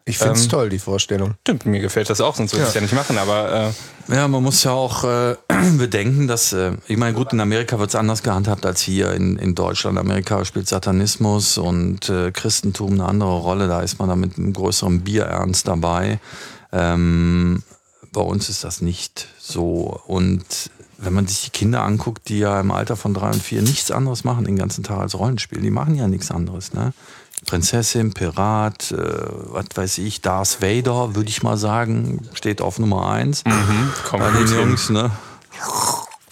Ich finde es ähm, toll, die Vorstellung. Stimmt, mir gefällt das auch, sonst würde ich es Ja. ja nicht machen, aber äh, Ja, man muss ja auch äh, [CLEARS THROAT] bedenken, dass, äh, ich meine, gut, in Amerika wird es anders gehandhabt als hier in, in Deutschland. Amerika spielt Satanismus und äh, Christentum eine andere Rolle. Da ist man da mit einem größeren Bierernst dabei. Ähm, bei uns ist das nicht so. Und wenn man sich die Kinder anguckt, die ja im Alter von drei und vier nichts anderes machen den ganzen Tag als Rollenspiel, die machen ja nichts anderes, ne? Prinzessin, Pirat, äh, was weiß ich, Darth Vader, würde ich mal sagen, steht auf Nummer eins komm bei den. Jungs, ne? [LAUGHS]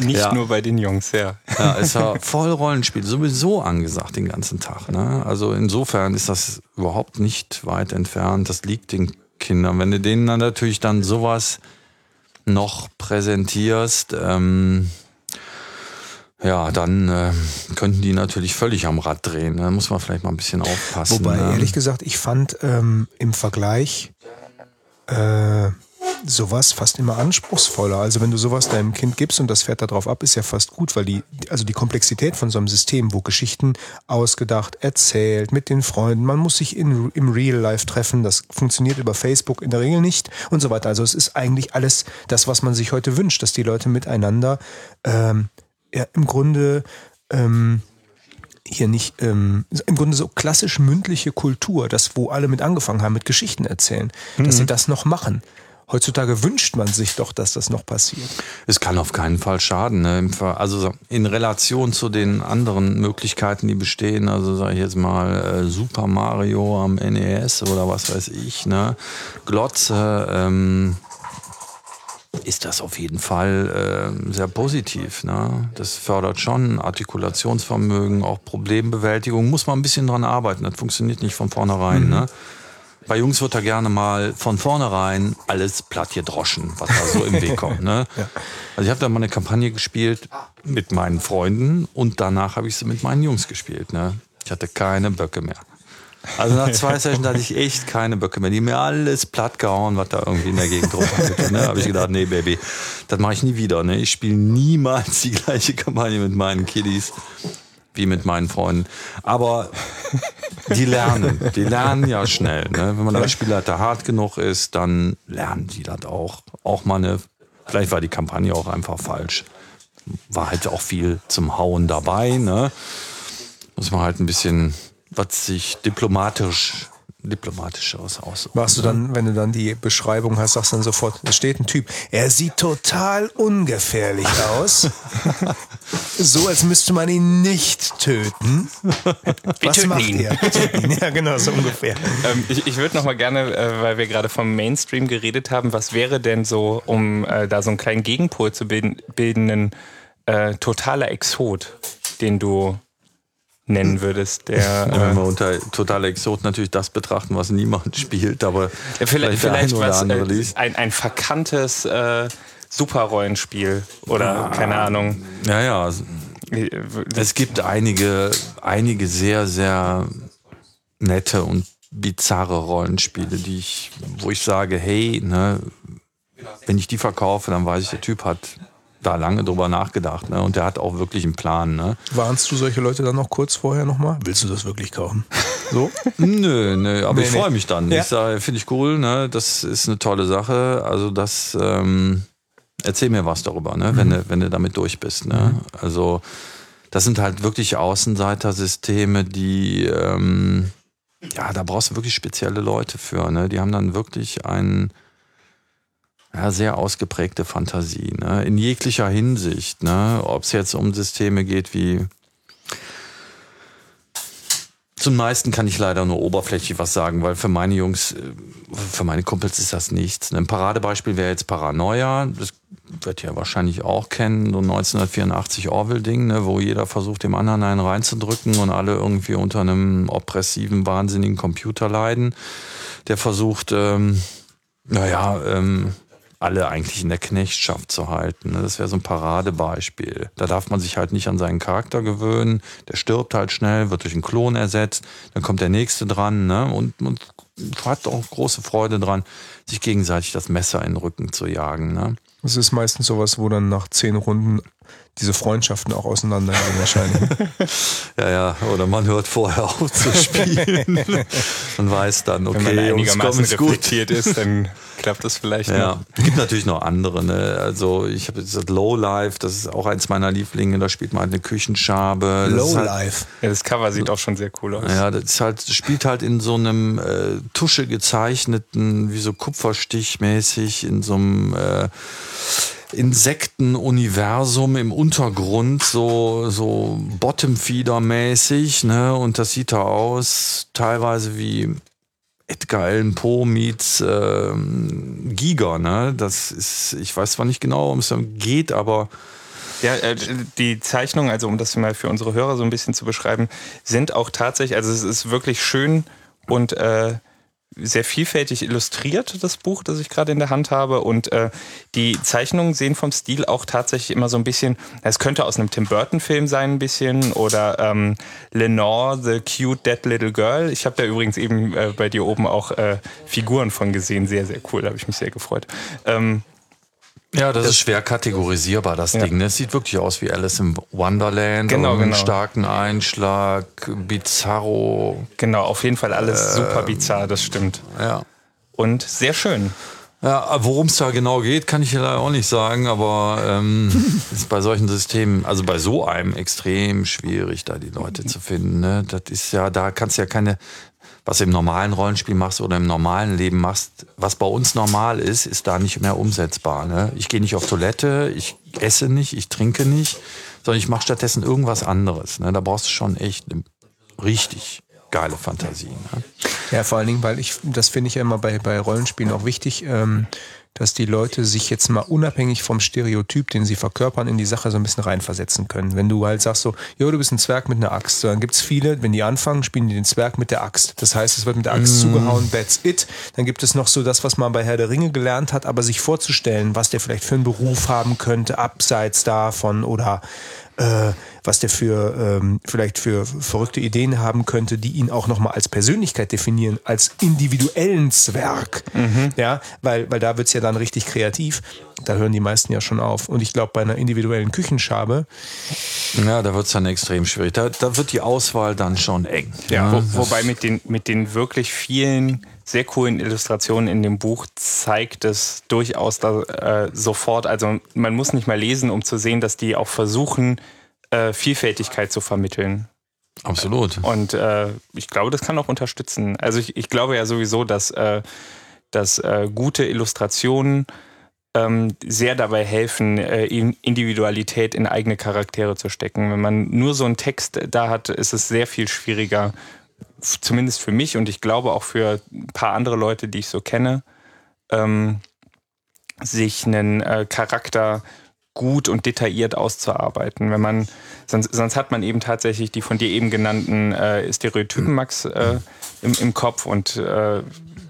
nicht Ja. nur bei den Jungs, ja. Ja, ist ja voll Rollenspiel, sowieso angesagt den ganzen Tag. Ne? Also insofern ist das überhaupt nicht weit entfernt. Das liegt den Kindern. Wenn du denen dann natürlich dann sowas noch präsentierst, ähm, ja, dann äh, könnten die natürlich völlig am Rad drehen. Da muss man vielleicht mal ein bisschen aufpassen. Wobei, ne? ehrlich gesagt, ich fand ähm, im Vergleich äh, sowas fast immer anspruchsvoller. Also wenn du sowas deinem Kind gibst und das fährt da drauf ab, ist ja fast gut, weil die, also die Komplexität von so einem System, wo Geschichten ausgedacht, erzählt, mit den Freunden, man muss sich in, im Real Life treffen, das funktioniert über Facebook in der Regel nicht und so weiter. Also es ist eigentlich alles das, was man sich heute wünscht, dass die Leute miteinander ähm, ja, im Grunde ähm, hier nicht, ähm, im Grunde so klassisch mündliche Kultur, das, wo alle mit angefangen haben, mit Geschichten erzählen, dass sie das noch machen. Heutzutage wünscht man sich doch, dass das noch passiert. Es kann auf keinen Fall schaden. Ne? Also in Relation zu den anderen Möglichkeiten, die bestehen, also sage ich jetzt mal äh, Super Mario am NES oder was weiß ich, ne? Glotze, ähm, ist das auf jeden Fall äh, sehr positiv. Ne? Das fördert schon Artikulationsvermögen, auch Problembewältigung. Muss man ein bisschen dran arbeiten. Das funktioniert nicht von vornherein. Ne? Bei Jungs wird da gerne mal von vornherein alles platt gedroschen, was da so im Weg [LAUGHS] kommt. Ne? Also ich habe da mal eine Kampagne gespielt mit meinen Freunden und danach habe ich sie mit meinen Jungs gespielt. Ne? Ich hatte keine Böcke mehr. Also nach zwei [LAUGHS] Sessions hatte ich echt keine Böcke mehr. Die haben mir alles platt gehauen, was da irgendwie in der Gegend rumhatte. Ne? habe ich gedacht, nee, Baby, das mache ich nie wieder. Ne? Ich spiele niemals die gleiche Kampagne mit meinen Kiddies wie mit meinen Freunden. Aber die lernen, die lernen ja schnell. Ne? Wenn man als Spielleiter hart genug ist, dann lernen die das auch. Auch mal eine, vielleicht war die Kampagne auch einfach falsch. War halt auch viel zum Hauen dabei. Ne? Muss man halt ein bisschen, was sich diplomatisch, diplomatisch aus. Machst du dann, wenn du dann die Beschreibung hast, sagst du dann sofort, da steht ein Typ, er sieht total ungefährlich aus. [LAUGHS] so als müsste man ihn nicht töten. Was töten macht ihn. er? Wir. Ja, genau, so ungefähr. Ähm, ich ich würde noch mal gerne, äh, weil wir gerade vom Mainstream geredet haben, was wäre denn so, um äh, da so einen kleinen Gegenpol zu bilden, bilden ein äh, totaler Exot, den du nennen würdest, der [LAUGHS] Wenn äh, wir unter totaler Exot natürlich das betrachten, was niemand [LAUGHS] spielt, aber Ja, vielleicht, der vielleicht ein oder was, andere äh, liest. ein, ein verkanntes äh, Superrollenspiel oder keine Ahnung. Ja, ja. Es gibt einige, einige sehr, sehr nette und bizarre Rollenspiele, die ich, wo ich sage, hey, ne, wenn ich die verkaufe, dann weiß ich, der Typ hat da lange drüber nachgedacht, ne, und der hat auch wirklich einen Plan, ne. Warnst du solche Leute dann noch kurz vorher nochmal? Willst du das wirklich kaufen? So? [LAUGHS] Nö, nö, aber Nee, ich nee. freue mich dann. Ja. Ich sage, finde ich cool, ne? Das ist eine tolle Sache. Also das, ähm, erzähl mir was darüber, ne? Wenn, du, wenn du damit durch bist, ne? Also das sind halt wirklich Außenseitersysteme, die, ähm, ja, da brauchst du wirklich spezielle Leute für, ne? Die haben dann wirklich ein ja, sehr ausgeprägte Fantasie, ne? In jeglicher Hinsicht, ne? Ob es jetzt um Systeme geht wie zum meisten kann ich leider nur oberflächlich was sagen, weil für meine Jungs, äh, für meine Kumpels ist das nichts. Ein Paradebeispiel wäre jetzt Paranoia. Das wird ihr wahrscheinlich auch kennen, so ein 1984 Orwell-Ding, ne, wo jeder versucht, dem anderen einen reinzudrücken und alle irgendwie unter einem oppressiven, wahnsinnigen Computer leiden. Der versucht, ähm, naja, ähm, alle eigentlich in der Knechtschaft zu halten. ne? Das wäre so ein Paradebeispiel. Da darf man sich halt nicht an seinen Charakter gewöhnen. Der stirbt halt schnell, wird durch einen Klon ersetzt. Dann kommt der nächste dran ne? und man hat auch große Freude dran, sich gegenseitig das Messer in den Rücken zu jagen. Ne? Das ist meistens sowas, wo dann nach zehn Runden diese Freundschaften auch auseinandergehen wahrscheinlich. [LAUGHS] Ja, ja, oder man hört vorher auf zu spielen [LAUGHS] und weiß dann, Wenn man okay, uns einigermaßen kommt es gut. reflektiert ist, dann [LAUGHS] klappt das vielleicht Ja, es gibt natürlich noch andere. Ne? Also ich habe jetzt das Lowlife, das ist auch eins meiner Lieblinge. Da spielt man halt eine Küchenschabe. Das ist halt, Lowlife. Ja, das Cover sieht auch schon sehr cool aus. ja, das ist halt, spielt halt in so einem äh, Tusche gezeichneten, wie so Kupferstichmäßig, in so einem äh, Insektenuniversum im Untergrund, so, so Bottomfeeder-mäßig, ne? Und das sieht da aus, teilweise wie Edgar Allan Poe meets ähm, Giga, ne? Das ist, ich weiß zwar nicht genau, worum es geht, aber Ja, äh, die Zeichnungen, also um das mal für unsere Hörer so ein bisschen zu beschreiben, sind auch tatsächlich, also es ist wirklich schön und äh, sehr vielfältig illustriert, das Buch, das ich gerade in der Hand habe. Und äh, die Zeichnungen sehen vom Stil auch tatsächlich immer so ein bisschen, es könnte aus einem Tim Burton-Film sein, ein bisschen, oder ähm, Lenore, The Cute Dead Little Girl. Ich habe da übrigens eben äh, bei dir oben auch äh, Figuren von gesehen. Sehr, sehr cool, da habe ich mich sehr gefreut. Ähm, ja, das, das, ist schwer kategorisierbar, das ja. Ding. Das sieht wirklich aus wie Alice im Wonderland. Genau, einen genau. starken Einschlag, Bizarro. Genau, auf jeden Fall alles äh, super bizarr, das stimmt. Ja. Und sehr schön. Ja, worum es da genau geht, kann ich leider auch nicht sagen, aber ähm, [LAUGHS] ist bei solchen Systemen, also bei so einem extrem schwierig, da die Leute zu finden. Ne? Das ist ja, da kannst du ja keine was du im normalen Rollenspiel machst oder im normalen Leben machst, was bei uns normal ist, ist da nicht mehr umsetzbar. Ne? Ich gehe nicht auf Toilette, ich esse nicht, ich trinke nicht, sondern ich mache stattdessen irgendwas anderes. Ne? Da brauchst du schon echt eine richtig geile Fantasie. Ne? Ja, vor allen Dingen, weil ich, das finde ich ja immer bei, bei Rollenspielen auch wichtig, ähm, dass die Leute sich jetzt mal unabhängig vom Stereotyp, den sie verkörpern, in die Sache so ein bisschen reinversetzen können. Wenn du halt sagst so, jo, du bist ein Zwerg mit einer Axt, dann gibt's viele, wenn die anfangen, spielen die den Zwerg mit der Axt. Das heißt, es wird mit der Axt mm. zugehauen, that's it. Dann gibt es noch so das, was man bei Herr der Ringe gelernt hat, aber sich vorzustellen, was der vielleicht für einen Beruf haben könnte, abseits davon oder äh, was der für ähm, vielleicht für verrückte Ideen haben könnte, die ihn auch nochmal als Persönlichkeit definieren, als individuellen Zwerg. Mhm. Ja, weil, weil da wird's ja dann richtig kreativ. Da hören die meisten ja schon auf. Und ich glaube, bei einer individuellen Küchenschabe. Ja, da wird's dann extrem schwierig. Da, da wird die Auswahl dann schon eng. Ja, ja. Wo, wobei mit den, mit den wirklich vielen sehr coolen Illustrationen in dem Buch zeigt es durchaus da, äh, sofort. Also man muss nicht mal lesen, um zu sehen, dass die auch versuchen, äh, Vielfältigkeit zu vermitteln. Absolut. Und äh, ich glaube, das kann auch unterstützen. Also ich, ich glaube ja sowieso, dass, äh, dass äh, gute Illustrationen ähm, sehr dabei helfen, äh, Individualität in eigene Charaktere zu stecken. Wenn man nur so einen Text da hat, ist es sehr viel schwieriger, zumindest für mich und ich glaube auch für ein paar andere Leute, die ich so kenne, ähm, sich einen äh, Charakter gut und detailliert auszuarbeiten. Wenn man, sonst, sonst hat man eben tatsächlich die von dir eben genannten äh, Stereotypen, Max, äh, im, im Kopf und äh,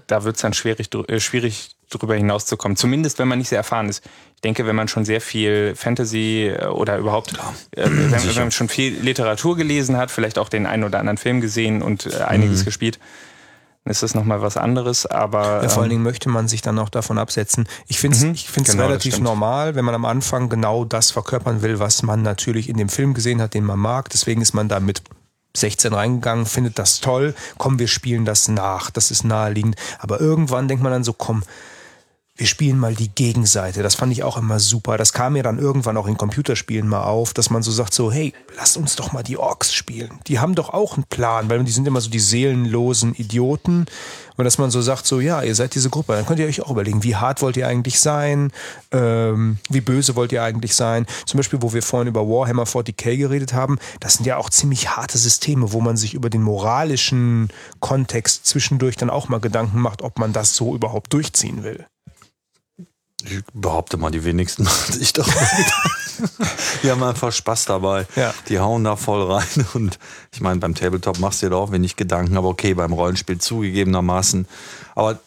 da wird es dann schwierig, äh, schwierig drüber hinauszukommen. Zumindest, wenn man nicht sehr erfahren ist. Ich denke, wenn man schon sehr viel Fantasy äh, oder überhaupt, äh, wenn, wenn, man schon viel Literatur gelesen hat, vielleicht auch den einen oder anderen Film gesehen und äh, einiges mhm. gespielt, dann ist das nochmal was anderes. Aber ja, vor allen ähm, Dingen möchte man sich dann auch davon absetzen. Ich finde es mhm, ich find's genau, relativ normal, wenn man am Anfang genau das verkörpern will, was man natürlich in dem Film gesehen hat, den man mag. Deswegen ist man da mit 16 reingegangen, findet das toll, komm, wir spielen das nach, das ist naheliegend. Aber irgendwann denkt man dann so, komm, wir spielen mal die Gegenseite. Das fand ich auch immer super. Das kam mir dann irgendwann auch in Computerspielen mal auf, dass man so sagt so, hey, lass uns doch mal die Orks spielen. Die haben doch auch einen Plan, weil die sind immer so die seelenlosen Idioten. Und dass man so sagt so, ja, ihr seid diese Gruppe. Dann könnt ihr euch auch überlegen, wie hart wollt ihr eigentlich sein? Ähm, wie böse wollt ihr eigentlich sein? Zum Beispiel, wo wir vorhin über Warhammer 40k geredet haben, das sind ja auch ziemlich harte Systeme, wo man sich über den moralischen Kontext zwischendurch dann auch mal Gedanken macht, ob man das so überhaupt durchziehen will. Ich behaupte mal, die wenigsten [LAUGHS] machen sich doch. die haben einfach Spaß dabei. Ja. Die hauen da voll rein. Und ich meine, beim Tabletop machst du dir da auch wenig Gedanken, aber okay, beim Rollenspiel zugegebenermaßen. Aber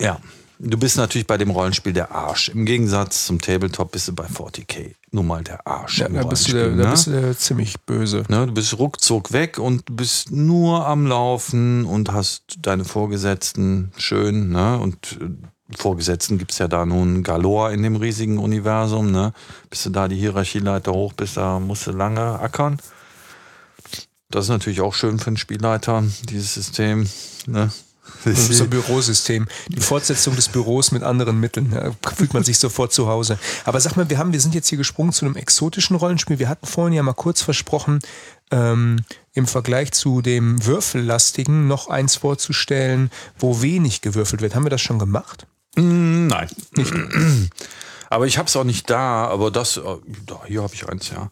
ja, du bist natürlich bei dem Rollenspiel der Arsch. Im Gegensatz zum Tabletop bist du bei 40k nun mal der Arsch. Ja, da bist, du der, ne? da bist du der ziemlich böse. Ne? Du bist ruckzuck weg und bist nur am Laufen und hast deine Vorgesetzten schön ne? und Vorgesetzten gibt es ja da nun Galore in dem riesigen Universum. Ne? Bis du da die Hierarchieleiter hoch bist, da musst du lange ackern. Das ist natürlich auch schön für einen Spielleiter, dieses System. Ne? So ein Bürosystem. Die Fortsetzung des Büros mit anderen Mitteln. Da fühlt man sich sofort zu Hause. Aber sag mal, wir haben, wir sind jetzt hier gesprungen zu einem exotischen Rollenspiel. Wir hatten vorhin ja mal kurz versprochen, ähm, im Vergleich zu dem Würfellastigen noch eins vorzustellen, wo wenig gewürfelt wird. Haben wir das schon gemacht? Mm, nein. Nicht. Aber ich habe es auch nicht da, aber das, äh, hier habe ich eins, ja.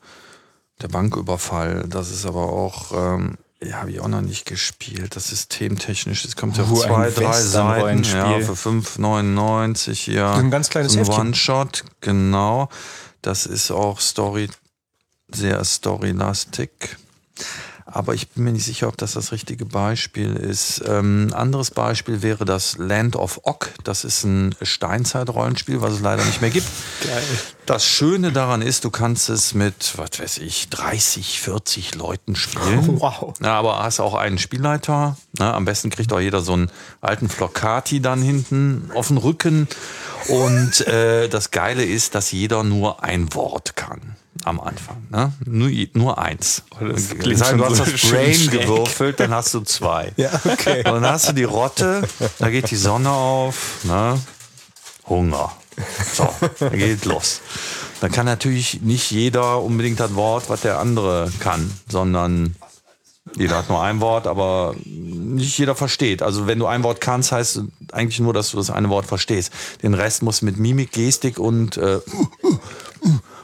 Der Banküberfall, das ist aber auch, ähm, ja, habe ich auch noch nicht gespielt. Das systemtechnisch, es kommt ja auf zwei, drei Seiten, ja, für 5,99 hier. Ein ganz kleines ein One-Shot, genau. Das ist auch Story, sehr storylastig. Aber ich bin mir nicht sicher, ob das das richtige Beispiel ist. Ähm, anderes Beispiel wäre das Land of Ock. Das ist ein Steinzeit-Rollenspiel, was es leider nicht mehr gibt. Geil. Das Schöne daran ist, du kannst es mit, was weiß ich, 30, 40 Leuten spielen. [LAUGHS] Wow. Ja, aber hast auch einen Spielleiter. Na, am besten kriegt auch jeder so einen alten Flocati dann hinten auf den Rücken. Und äh, das Geile ist, dass jeder nur ein Wort kann am Anfang. Ne? Nur, nur eins. Das Das klingt heißt, schon du hast das Brain gewürfelt, dann hast du zwei. [LAUGHS] Ja, okay. Und dann hast du die Rotte, da geht die Sonne auf, ne? Hunger. So, dann geht los. Dann kann natürlich nicht jeder unbedingt das Wort, was der andere kann, sondern jeder hat nur ein Wort, aber nicht jeder versteht. Also wenn du ein Wort kannst, heißt es eigentlich nur, dass du das eine Wort verstehst. Den Rest musst du mit Mimik, Gestik und äh,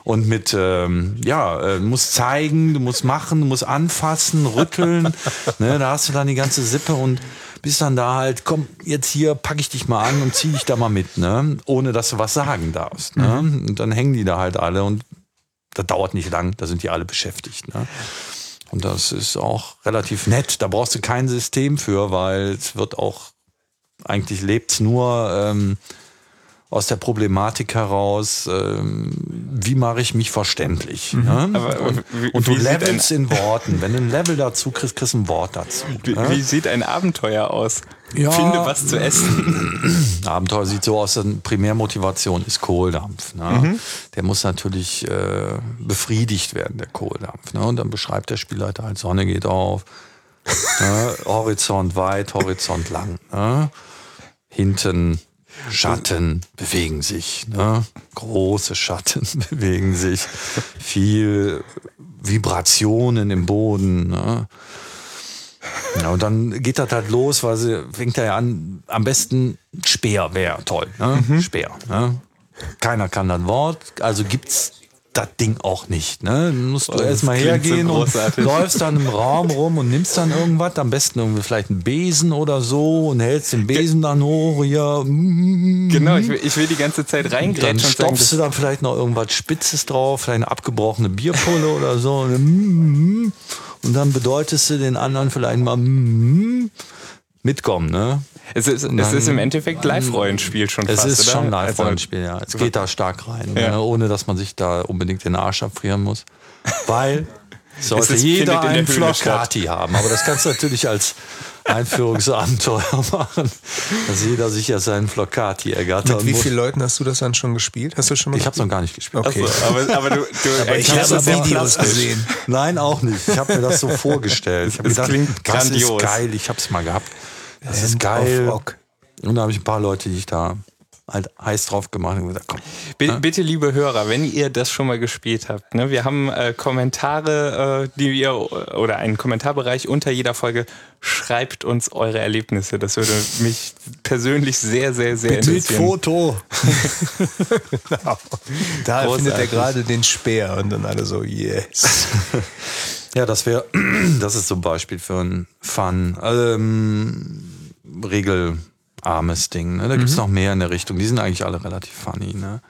und mit ähm, ja, äh, musst zeigen, du musst machen, du musst anfassen, rütteln. [LAUGHS] ne, da hast du dann die ganze Sippe und bist dann da halt, komm, jetzt hier packe ich dich mal an und zieh dich da mal mit, ne? Ohne dass du was sagen darfst. Ne? Und dann hängen die da halt alle und das dauert nicht lang, da sind die alle beschäftigt. Ne? Und das ist auch relativ nett. Da brauchst du kein System für, weil es wird auch, eigentlich lebt's nur ähm, aus der Problematik heraus, ähm, wie mache ich mich verständlich. Ne? Aber, und, wie- und du levelst in Worten. Wenn du ein Level dazu kriegst, kriegst du ein Wort dazu. Wie, ne? wie sieht ein Abenteuer aus? Ja. Finde was zu essen. [CLEARS THROAT] Abenteuer sieht so aus, dass Primärmotivation ist Kohldampf. Ne? Mhm. Der muss natürlich äh, befriedigt werden, der Kohldampf. Ne? Und dann beschreibt der Spielleiter halt, Sonne geht auf, ne? [LAUGHS] Horizont weit, Horizont lang. Ne? Hinten Schatten bewegen sich. Ne? Große Schatten [LAUGHS] bewegen sich. Viel Vibrationen im Boden. Ne? Ja, und dann geht das halt los, weil sie fängt er ja an, am besten Speer wäre toll, ne? Mhm. Speer, ne? Keiner kann das Wort, also gibt's das Ding auch nicht, ne? Dann musst du Oh, erstmal klingt so hergehen und läufst dann im Raum rum und nimmst dann irgendwas, am besten irgendwie vielleicht einen Besen oder so und hältst den Besen dann hoch, ja, mm, Genau, ich will, ich will die ganze Zeit dann reingrätschen sagen, stopfst du dann vielleicht noch irgendwas Spitzes drauf, vielleicht eine abgebrochene Bierpulle [LAUGHS] oder so. Und, mm, dann bedeutest du den anderen vielleicht mal mm, mitkommen, ne? Es, ist, es ist im Endeffekt Live-Rollenspiel schon Es fast, ist oder? schon ein Also, Live-Rollenspiel, ja. Es geht da stark rein, Ja. ne? ohne dass man sich da unbedingt den Arsch abfrieren muss. Weil [LAUGHS] sollte ist- jeder einen Flocati haben. Aber das kannst du natürlich als Einführungsabenteuer [LAUGHS] machen, dass jeder sich ja seinen Flocati ergattern Mit wie muss. vielen Leuten hast du das dann schon gespielt? Hast du schon mal Ich habe noch gar nicht gespielt. Okay. so, aber, aber du, du [LAUGHS] ich erklärst habe es Videos gesehen. Nein, auch nicht. Ich habe mir das so vorgestellt. Ich habe Es gedacht, klingt das grandios. ist geil. Ich habe es mal gehabt. Das ist geil. of Ock. Und da habe ich ein paar Leute, die ich da halt heiß drauf gemacht und gesagt, komm. Bi- Bitte, liebe Hörer, wenn ihr das schon mal gespielt habt, ne, wir haben äh, Kommentare, äh, die ihr oder einen Kommentarbereich unter jeder Folge. Schreibt uns eure Erlebnisse. Das würde mich persönlich sehr, sehr, sehr interessieren. Foto. [LAUGHS] Da Großartig. findet er gerade den Speer und dann alle so, yes. [LAUGHS] Ja, das wäre, [CLEARS THROAT] das ist zum Beispiel für ein Fun, ähm, regelarmes Ding. Ne? Da gibt's noch mehr in der Richtung. Die sind eigentlich alle relativ funny. Ne?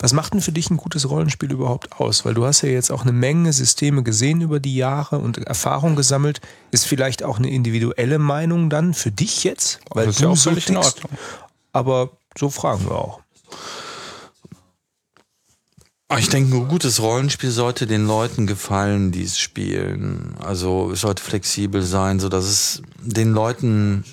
Was macht denn für dich ein gutes Rollenspiel überhaupt aus? Weil du hast ja jetzt auch eine Menge Systeme gesehen über die Jahre und Erfahrung gesammelt. Ist vielleicht auch eine individuelle Meinung dann für dich jetzt? Weil Das ist ja du auch so völlig in tickst. Ordnung. Aber so fragen wir auch. Aber Ich denke, ein gutes Rollenspiel sollte den Leuten gefallen, die es spielen. Also es sollte flexibel sein, so dass es den Leuten,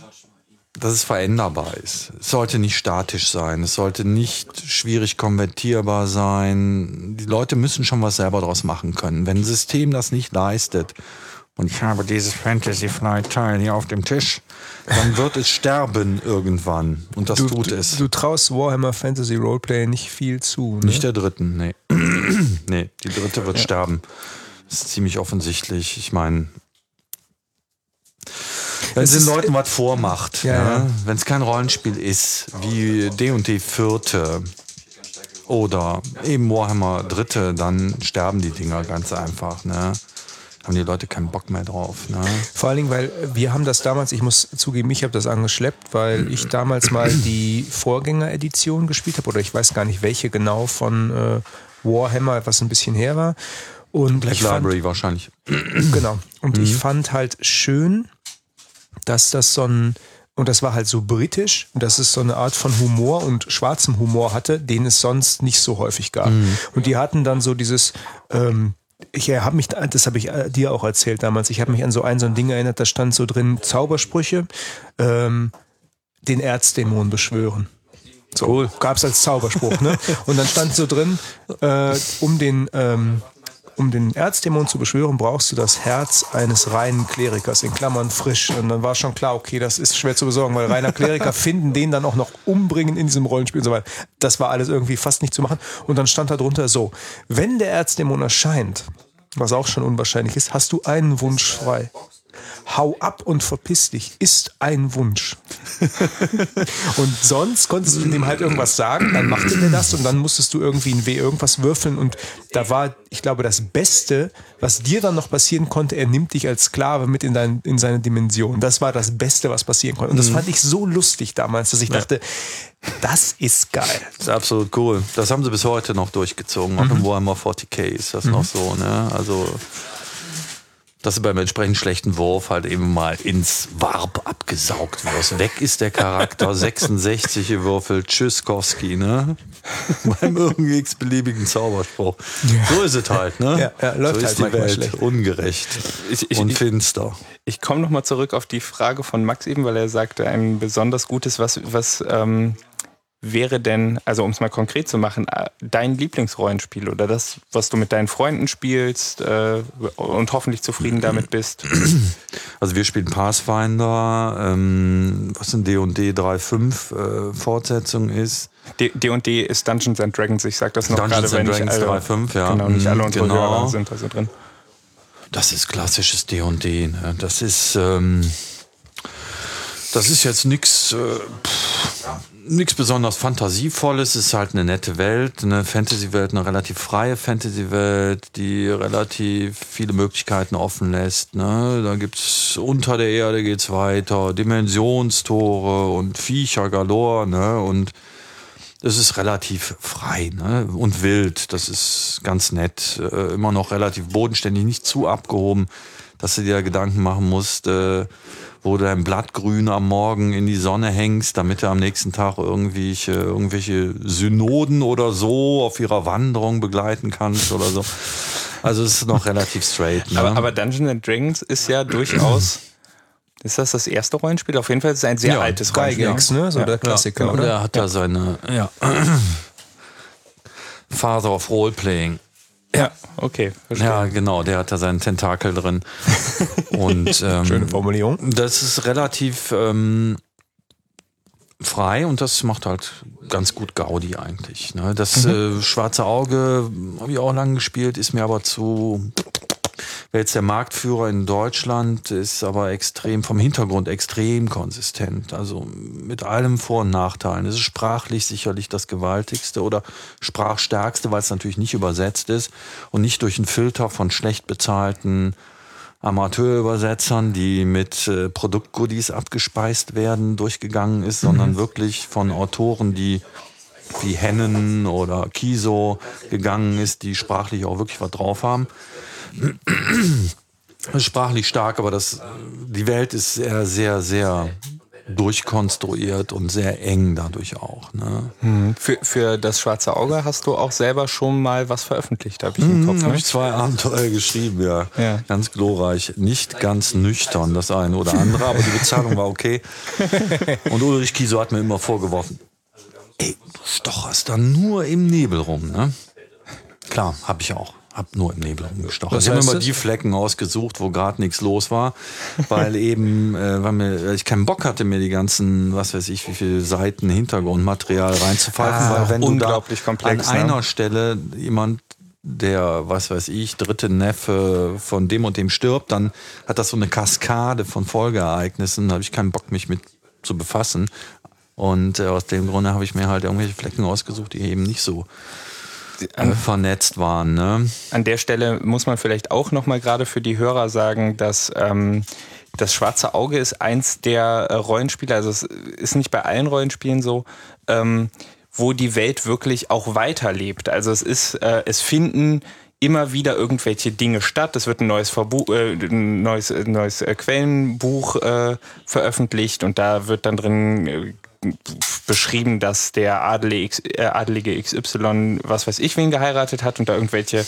dass es veränderbar ist. Es sollte nicht statisch sein. Es sollte nicht schwierig konvertierbar sein. Die Leute müssen schon was selber draus machen können. Wenn ein System das nicht leistet und ich habe dieses Fantasy Flight Teil hier auf dem Tisch, dann wird es sterben irgendwann. Und das Du, tut du, es. du traust Warhammer Fantasy Roleplay nicht viel zu. Ne? Nicht der dritten, nee. [CLEARS THROAT] nee, die dritte wird sterben. Das ist ziemlich offensichtlich. Ich meine, wenn Es den Leuten was vormacht, Ja, ja, wenn es kein Rollenspiel ist, wie D&D vierte oder eben Warhammer dritte, dann sterben die Dinger ganz einfach, ne? Haben die Leute keinen Bock mehr drauf, ne? Vor allen Dingen, weil wir haben das damals, ich muss zugeben, ich habe das angeschleppt, weil ich damals mal die Vorgängeredition gespielt habe oder ich weiß gar nicht welche genau von äh, Warhammer, was ein bisschen her war. Und Black ich fand, Library wahrscheinlich. Genau. Und ich fand halt schön, dass das so ein, und das war halt so britisch, dass es so eine Art von Humor und schwarzem Humor hatte, den es sonst nicht so häufig gab. Und die hatten dann so dieses, ähm, ich habe mich, das habe ich äh, dir auch erzählt damals, ich habe mich an so ein so ein Ding erinnert, da stand so drin Zaubersprüche, ähm, den Erzdämon beschwören. So, Cool. Gab's als Zauberspruch, ne? [LAUGHS] Und dann stand so drin, äh, um den, ähm, um den Erzdämon zu beschwören, brauchst du das Herz eines reinen Klerikers, in Klammern frisch. Und dann war schon klar, okay, das ist schwer zu besorgen, weil reiner Kleriker [LAUGHS] finden, den dann auch noch umbringen in diesem Rollenspiel und so weiter. Das war alles irgendwie fast nicht zu machen. Und dann stand da drunter so, wenn der Erzdämon erscheint, was auch schon unwahrscheinlich ist, hast du einen Wunsch frei. Hau ab und verpiss dich, ist ein Wunsch. [LAUGHS] Und sonst konntest du dem halt irgendwas sagen, dann machte der das und dann musstest du irgendwie ein W irgendwas würfeln und da war, ich glaube, das Beste, was dir dann noch passieren konnte, er nimmt dich als Sklave mit in, dein, in seine Dimension. Das war das Beste, was passieren konnte. Und das fand ich so lustig damals, dass ich dachte, das ist geil. Das ist absolut cool. Das haben sie bis heute noch durchgezogen. Auch im Warhammer 40k ist das noch so. Ne? Also, dass du beim entsprechend schlechten Wurf halt eben mal ins Warp abgesaugt wirst. Weg ist der Charakter, [LAUGHS] 66 gewürfelt, Tschüsskowski, ne? [LAUGHS] beim irgendwie x-beliebigen Zauberspruch. So ist es halt, ne? Ja, ja, läuft so halt ist die manchmal Welt. schlecht. Ungerecht Ich- ich- und ich- finster. Ich komme nochmal zurück auf die Frage von Max eben, weil er sagte, ein besonders gutes, was, was ähm, wäre denn, also um es mal konkret zu machen, äh, dein Lieblingsrollenspiel oder das, was du mit deinen Freunden spielst äh, und hoffentlich zufrieden damit bist? [CLEARS THROAT] Also wir spielen Pathfinder, ähm, was in D&D 3.5 äh, Fortsetzung ist. D- D&D ist Dungeons and Dragons, ich sag das noch Dungeons gerade, wenn Dragons alle, 3.5, ja. Genau, nicht alle Mhm, unsere genau. Hörer sind also drin. Das ist klassisches D&D. Ne? Das ist ähm, das ist jetzt nichts äh, nichts besonders fantasievolles. Es ist halt eine nette Welt, eine Fantasy-Welt, eine relativ freie Fantasy-Welt, die relativ viele Möglichkeiten offen lässt. Ne? Da gibt's unter der Erde geht's weiter, Dimensionstore und Viecher galore. Ne? Und es ist relativ frei ne? und wild. Das ist ganz nett. Äh, immer noch relativ bodenständig, nicht zu abgehoben, dass du dir Gedanken machen musst, äh, wo du dein Blattgrün am Morgen in die Sonne hängst, damit du am nächsten Tag irgendwelche, irgendwelche Synoden oder so auf ihrer Wanderung begleiten kannst oder so. Also es ist noch relativ straight. Ne? Aber, aber Dungeons and Dragons ist ja durchaus, ist das das erste Rollenspiel? Auf jeden Fall ist es ein sehr Ja, altes Rollenspiel. Gygax, ne? So der Klassiker, und oder? er hat da seine ja. Father of Roleplaying. Ja, okay. verstehe. Ja, genau, der hat da seinen Tentakel drin. Und [LAUGHS] ähm, Schöne Formulierung. das ist relativ ähm, frei und das macht halt ganz gut Gaudi eigentlich. Ne? Das äh, schwarze Auge habe ich auch lange gespielt, ist mir aber zu. Wäre jetzt der Marktführer in Deutschland, ist aber extrem, vom Hintergrund extrem konsistent. Also mit allem Vor- und Nachteilen. Es ist sprachlich sicherlich das gewaltigste oder sprachstärkste, weil es natürlich nicht übersetzt ist und nicht durch einen Filter von schlecht bezahlten Amateurübersetzern, die mit äh, Produktgoodies abgespeist werden, durchgegangen ist, sondern wirklich von Autoren, die wie Hennen oder Kiso gegangen ist, die sprachlich auch wirklich was drauf haben. Sprachlich stark, aber das, die Welt ist sehr, sehr, sehr durchkonstruiert und sehr eng dadurch auch. Ne? Für, für das schwarze Auge hast du auch selber schon mal was veröffentlicht, habe ich im Kopf. Hm, habe Ne? ich zwei Abenteuer geschrieben, ja. Ja. Ganz glorreich. Nicht ganz nüchtern, das eine oder andere, aber die Bezahlung war okay. [LAUGHS] Und Ulrich Kieso hat mir immer vorgeworfen, ey, du stocherst da nur im Nebel rum, ne? Klar, habe ich auch. Hab nur im Nebel rumgestochen. Ich habe immer die Flecken ausgesucht, wo gerade nichts los war, weil [LAUGHS] eben, äh, weil mir, weil ich keinen Bock hatte, mir die ganzen, was weiß ich, wie viele Seiten Hintergrundmaterial reinzupfeifen, Ah, weil wenn unglaublich du da komplex, an ne? einer Stelle jemand der, was weiß ich, dritte Neffe von dem und dem stirbt, dann hat das so eine Kaskade von Folgeereignissen. Da habe ich keinen Bock, mich mit zu befassen. Und äh, aus dem Grunde habe ich mir halt irgendwelche Flecken ausgesucht, die eben nicht so äh, vernetzt waren. Ne? An der Stelle muss man vielleicht auch nochmal gerade für die Hörer sagen, dass ähm, das Schwarze Auge ist eins der äh, Rollenspiele, also es ist nicht bei allen Rollenspielen so, ähm, wo die Welt wirklich auch weiterlebt. Also es ist, äh, es finden immer wieder irgendwelche Dinge statt. Es wird ein neues, Verbu äh, ein neues, äh, neues äh, Quellenbuch äh, veröffentlicht und da wird dann drin äh, beschrieben, dass der Adelige, äh, Adelige XY was weiß ich wen geheiratet hat und da irgendwelche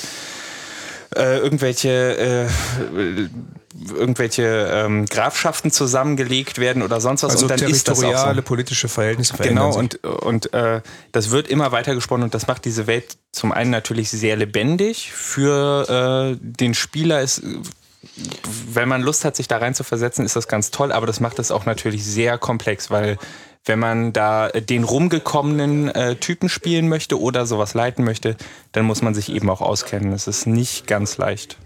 äh, irgendwelche äh, irgendwelche ähm, Grafschaften zusammengelegt werden oder sonst was Also und dann ist das auch so. politische Verhältnisse Genau, sich. und, und äh, das wird immer weiter gesponnen und das macht diese Welt zum einen natürlich sehr lebendig. Für äh, den Spieler ist, wenn man Lust hat, sich da rein zu versetzen, ist das ganz toll, aber das macht es auch natürlich sehr komplex, weil wenn man da den rumgekommenen äh, Typen spielen möchte oder sowas leiten möchte, dann muss man sich eben auch auskennen. Es ist nicht ganz leicht.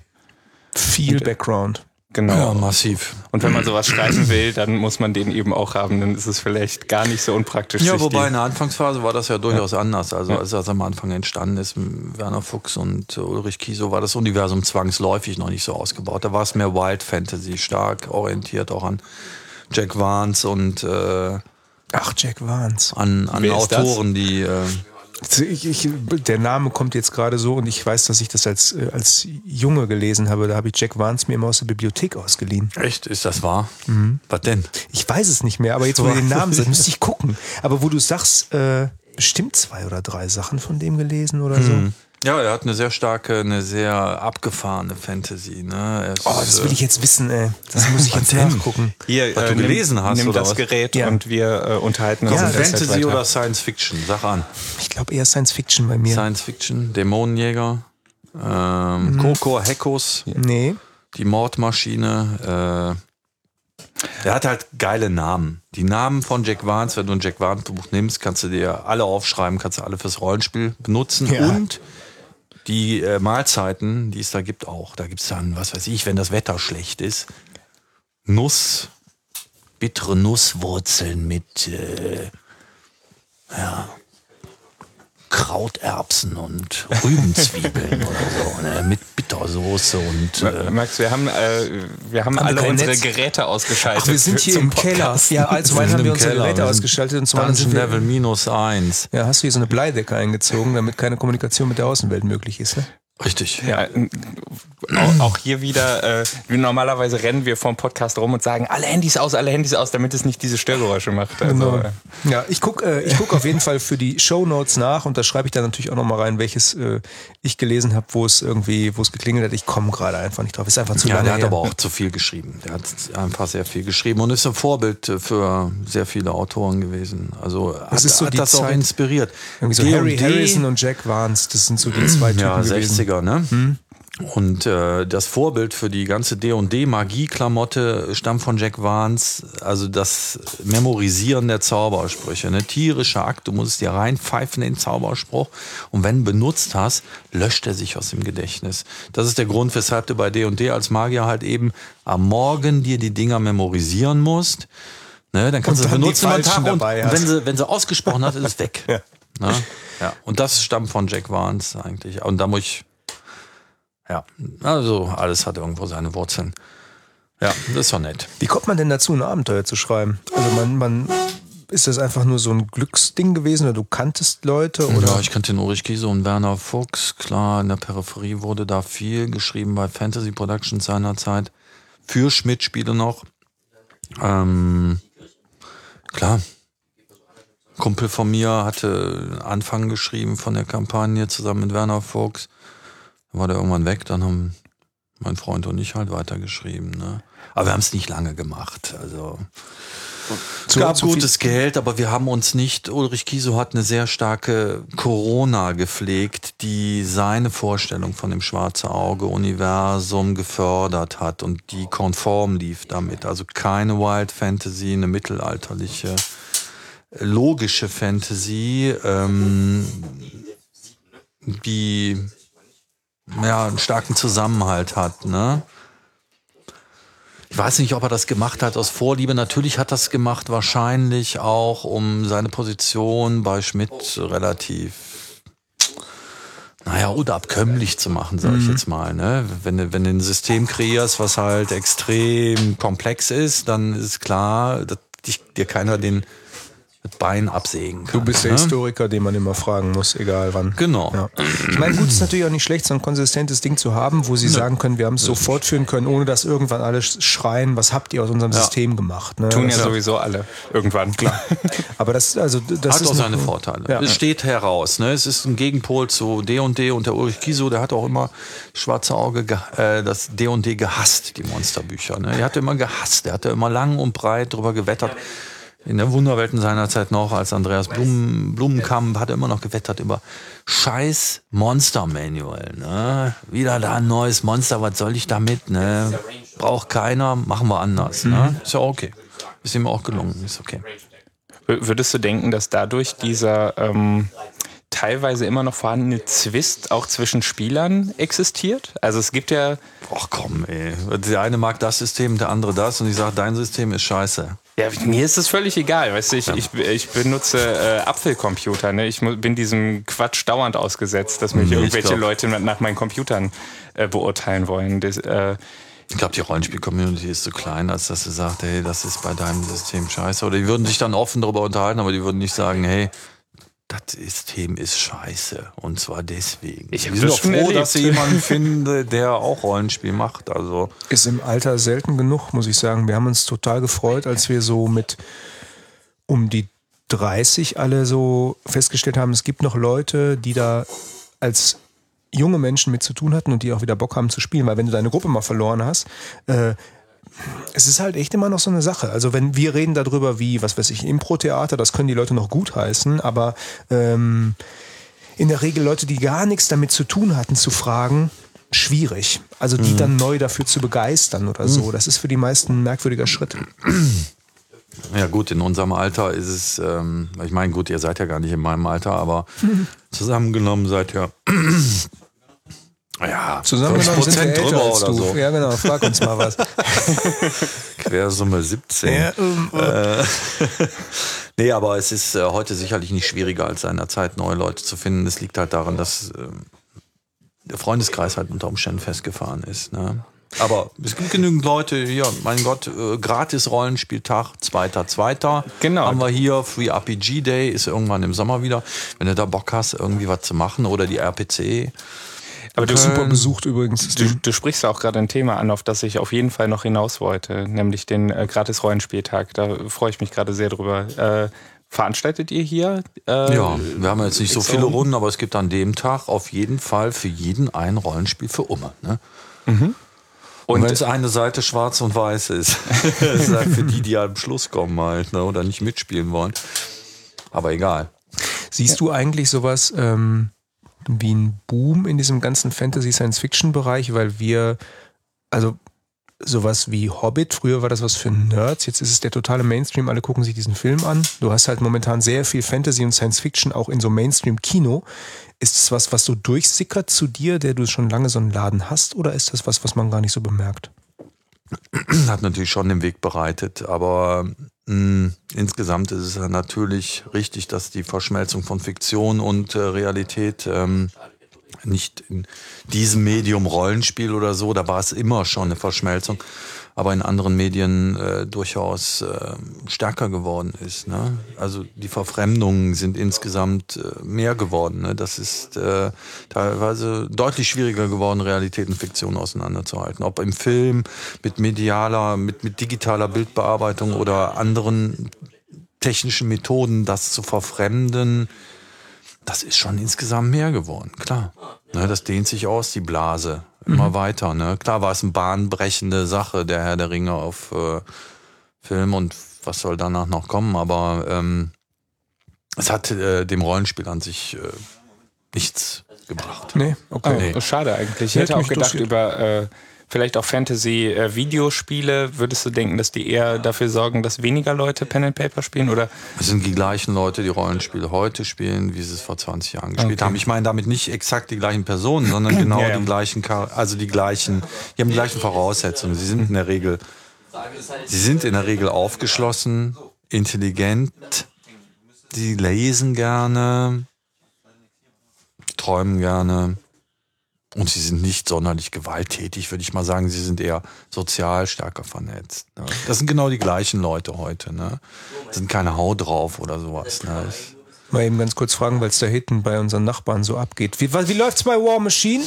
viel Background. Genau. Ja, massiv. Und wenn man sowas schreiben will, dann muss man den eben auch haben. Dann ist es vielleicht gar nicht so unpraktisch. Ja, wobei in der Anfangsphase war das ja durchaus anders. Also als das am Anfang entstanden ist, mit Werner Fuchs und Ulrich Kiesow, war das Universum zwangsläufig noch nicht so ausgebaut. Da war es mehr Wild Fantasy, stark orientiert auch an Jack Vance und äh, Ach, Jack Vance. an, an das? Autoren, die äh, Ich, ich, der Name kommt jetzt gerade so und ich weiß, dass ich das als, äh, als Junge gelesen habe. Da habe ich Jack Vance mir immer aus der Bibliothek ausgeliehen. echt, ist das wahr? Mhm. Was denn? Ich weiß es nicht mehr, aber jetzt, wo du den Namen sagst, müsste ich gucken. Aber wo du sagst, äh, bestimmt zwei oder drei Sachen von dem gelesen oder so. Ja, er hat eine sehr starke, eine sehr abgefahrene Fantasy. Ne? Oh, das will äh, ich jetzt wissen, ey. Das muss ich [LAUGHS] jetzt nachgucken. Hier, Was du nimm- gelesen hast, Nimm oder das was? Gerät Ja. und wir äh, unterhalten uns. Ja, Fantasy oder Science Fiction? Sag an. Ich glaube eher Science Fiction bei mir. Science Fiction, Dämonenjäger, ähm, Coco Hekos, Nee. die Mordmaschine. Äh, der hat halt geile Namen. Die Namen von Jack Vance, wenn du ein Jack Vance Buch nimmst, kannst du dir alle aufschreiben, kannst du alle fürs Rollenspiel benutzen Ja. und die äh, Mahlzeiten, die es da gibt, auch. Da gibt es dann, was weiß ich, wenn das Wetter schlecht ist, Nuss, bittere Nusswurzeln mit äh, ja, Krauterbsen und Rübenzwiebeln oder so, ne? mit Bittersoße und äh, Max, wir haben, äh, wir haben Haben wir alle kein unsere Netz? Geräte ausgeschaltet. Ach, wir sind hier im Keller. Ja, also Wir haben wir unsere Keller. Geräte Wir ausgeschaltet und zum anderen Dungeon sind wir, Level minus eins. ja, hast du hier so eine Bleidecke eingezogen, damit keine Kommunikation mit der Außenwelt möglich ist. Ne? Richtig. Ja, äh, auch hier wieder, äh, normalerweise rennen wir vorm Podcast rum und sagen, alle Handys aus, alle Handys aus, damit es nicht diese Störgeräusche macht. Also, genau. Äh, ja, ich gucke äh, guck auf jeden Fall für die Show Notes nach und da schreibe ich dann natürlich auch nochmal rein, welches äh, ich gelesen habe, wo es irgendwie, wo es geklingelt hat. Ich komme gerade einfach nicht drauf. Ist einfach zu ja, lange. Der her. hat aber auch zu viel geschrieben. Der hat einfach sehr viel geschrieben und ist ein Vorbild für sehr viele Autoren gewesen. Also das hat, so hat das Zeit, auch inspiriert. So Gary Harrison und Jack Vance, das sind so die zwei Typen ja, 60 90er, ne? Hm. Und äh, das Vorbild für die ganze D&D-Magie-Klamotte stammt von Jack Vance, also das Memorisieren der Zaubersprüche. Ne? Tierischer Akt, du musst es dir reinpfeifen, in den Zauberspruch. Und wenn benutzt hast, löscht er sich aus dem Gedächtnis. Das ist der Grund, weshalb du bei D&D als Magier halt eben am Morgen dir die Dinger memorisieren musst. Ne? Dann kannst du es benutzen am Tag und wenn sie, wenn sie ausgesprochen hat, ist es weg. [LAUGHS] ja. Ne? Ja. Und das stammt von Jack Vance eigentlich. Und da muss ich ja, also alles hat irgendwo seine Wurzeln. Ja, das ist doch nett. Wie kommt man denn dazu, ein Abenteuer zu schreiben? Also man, man ist das einfach nur so ein Glücksding gewesen oder du kanntest Leute oder? Ja, ich kannte den Ulrich Kiese und Werner Fuchs. Klar, in der Peripherie wurde da viel geschrieben bei Fantasy Productions seinerzeit. Für Schmidt-Spiele noch. Ähm, klar. Kumpel von mir hatte Anfang geschrieben von der Kampagne zusammen mit Werner Fuchs. Dann war der irgendwann weg, dann haben mein Freund und ich halt weitergeschrieben. Ne? Aber wir haben es nicht lange gemacht. Also es gab gutes Geld, aber wir haben uns nicht, Ulrich Kieso hat eine sehr starke Corona gepflegt, die seine Vorstellung von dem schwarze Auge-Universum gefördert hat und die konform lief damit. Also keine Wild Fantasy, eine mittelalterliche, logische Fantasy, ähm, die ja, einen starken Zusammenhalt hat, ne? Ich weiß nicht, ob er das gemacht hat aus Vorliebe. Natürlich hat er das gemacht, wahrscheinlich auch, um seine Position bei Schmidt relativ, naja, unabkömmlich zu machen, sage ich jetzt mal. Ne? Wenn, du- wenn du ein System kreierst, was halt extrem komplex ist, dann ist klar, dass dich, dir keiner den das Bein absägen kann. Du bist der ne? Historiker, den man immer fragen muss, egal wann. Genau. Ja. Ich meine, gut, ist natürlich auch nicht schlecht, so ein konsistentes Ding zu haben, wo sie sagen können, wir haben es so fortführen können, ohne dass irgendwann alle schreien, was habt ihr aus unserem System gemacht? Ne? Tun ja Das- sowieso alle. Irgendwann, klar. [LAUGHS] Aber das, also, das hat ist auch eine- seine Vorteile. Ja. Es steht heraus. Ne? Es ist ein Gegenpol zu D und D und der Ulrich Kiso, der hat auch immer schwarze Auge ge- äh, das D und D gehasst, die Monsterbücher. Ne? Er hatte immer gehasst, er hatte immer lang und breit drüber gewettert. In der Wunderwelten seiner Zeit noch, als Andreas Blum, Blumenkamp hat er immer noch gewettert über scheiß Monster Manual. Ne? Wieder da ein neues Monster, was soll ich damit? Ne? Braucht keiner, machen wir anders. Ne? Ist ja okay. Ist ihm auch gelungen, ist okay. Würdest du denken, dass dadurch dieser ähm, teilweise immer noch vorhandene Zwist auch zwischen Spielern existiert? Also es gibt ja, Ach komm, ey. Der eine mag das System, der andere das und ich sage, dein System ist scheiße. Ja, mir ist es völlig egal, weißt du, ich, ich, ich benutze äh, Apfelcomputer, ne? ich bin diesem Quatsch dauernd ausgesetzt, dass mich Nee, irgendwelche Leute nach meinen Computern äh, beurteilen wollen. Das, äh, Ich glaube, die Rollenspiel-Community ist so klein, als dass sie sagt, hey, das ist bei deinem System scheiße. Oder die würden sich dann offen darüber unterhalten, aber die würden nicht sagen, hey, das System ist scheiße. Und zwar deswegen. Ich doch schon froh, erlebt. dass sie jemanden finden, der auch Rollenspiel macht. Also, ist im Alter selten genug, muss ich sagen. Wir haben uns total gefreut, als wir so mit um die 30 alle so festgestellt haben, es gibt noch Leute, die da als junge Menschen mit zu tun hatten und die auch wieder Bock haben zu spielen, weil wenn du deine Gruppe mal verloren hast, äh, es ist halt echt immer noch so eine Sache. Also wenn wir reden darüber, wie, was weiß ich, Impro-Theater, das können die Leute noch gut heißen, aber ähm, in der Regel Leute, die gar nichts damit zu tun hatten, zu fragen, schwierig. Also die dann neu dafür zu begeistern oder so. Das ist für die meisten ein merkwürdiger Schritt. [CLEARS THROAT] ja gut, in unserem Alter ist es, ähm, ich meine, gut, ihr seid ja gar nicht in meinem Alter, aber [LAUGHS] zusammengenommen seid ihr, ja, Zusammengenommen sind wir 5% älter drüber als oder du. so. Ja genau, frag uns mal was. [LAUGHS] Quersumme 17. Äh, [LAUGHS] nee, aber es ist äh, heute sicherlich nicht schwieriger als seinerzeit, neue Leute zu finden. Es liegt halt daran, dass ähm, der Freundeskreis halt unter Umständen festgefahren ist. Ne? Aber es gibt genügend Leute hier, mein Gott, äh, gratis Rollenspieltag, zweiter, zweiter. Genau. Haben wir hier, Free RPG Day ist irgendwann im Sommer wieder. Wenn du da Bock hast, irgendwie was zu machen oder die RPC. Aber du, Super besucht übrigens. du, du sprichst auch gerade ein Thema an, auf das ich auf jeden Fall noch hinaus wollte, nämlich den äh, Gratis-Rollenspieltag. Da freue ich mich gerade sehr drüber. Äh, veranstaltet ihr hier? Äh, Ja, wir haben jetzt nicht so viele Runden, aber es gibt an dem Tag auf jeden Fall für jeden ein Rollenspiel für Umme. Ne? Und, Und wenn es eine Seite schwarz und weiß ist, das [LAUGHS] ist halt für die, die am Schluss kommen halt, ne? oder nicht mitspielen wollen. Aber egal. Siehst du eigentlich sowas ähm, wie ein Boom in diesem ganzen Fantasy-Science-Fiction-Bereich, weil wir, also sowas wie Hobbit, früher war das was für Nerds, jetzt ist es der totale Mainstream, alle gucken sich diesen Film an. Du hast halt momentan sehr viel Fantasy und Science-Fiction auch in so Mainstream-Kino. Ist es was, was so durchsickert zu dir, der du schon lange so einen Laden hast, oder ist das was, was man gar nicht so bemerkt? [CLEARS THROAT] Hat natürlich schon den Weg bereitet, aber mh, insgesamt ist es natürlich richtig, dass die Verschmelzung von Fiktion und äh, Realität ähm, nicht in diesem Medium Rollenspiel oder so, da war es immer schon eine Verschmelzung, aber in anderen Medien äh, durchaus äh, stärker geworden ist. Ne? Also die Verfremdungen sind insgesamt äh, mehr geworden. Ne? Das ist äh, teilweise deutlich schwieriger geworden, Realität und Fiktion auseinanderzuhalten. Ob im Film mit medialer, mit, mit digitaler Bildbearbeitung oder anderen technischen Methoden, das zu verfremden, das ist schon insgesamt mehr geworden, klar. Ne, das dehnt sich aus, die Blase, immer weiter. Ne? Klar war es eine bahnbrechende Sache, der Herr der Ringe auf äh, Film und was soll danach noch kommen, aber ähm, es hat äh, dem Rollenspiel an sich äh, nichts gebracht. Nee, okay. Oh, Schade eigentlich. Ich Hätte hätte auch gedacht über äh, vielleicht auch Fantasy-Videospiele. Würdest du denken, dass die eher dafür sorgen, dass weniger Leute Pen and Paper spielen? Oder Es sind die gleichen Leute, die Rollenspiele heute spielen, wie sie es vor 20 Jahren gespielt Okay. haben. Ich meine damit nicht exakt die gleichen Personen, sondern genau Ja, ja. die gleichen, also die gleichen, die haben die gleichen Voraussetzungen. Sie sind in der Regel, sie sind in der Regel aufgeschlossen, intelligent, die lesen gerne, die träumen gerne. Und sie sind nicht sonderlich gewalttätig, würde ich mal sagen. Sie sind eher sozial stärker vernetzt. Ne? Das sind genau die gleichen Leute heute. Ne? Das sind keine Haut drauf oder sowas. Ne? Mal eben ganz kurz fragen, weil es da hinten bei unseren Nachbarn so abgeht. Wie, wie läuft's bei War Machine?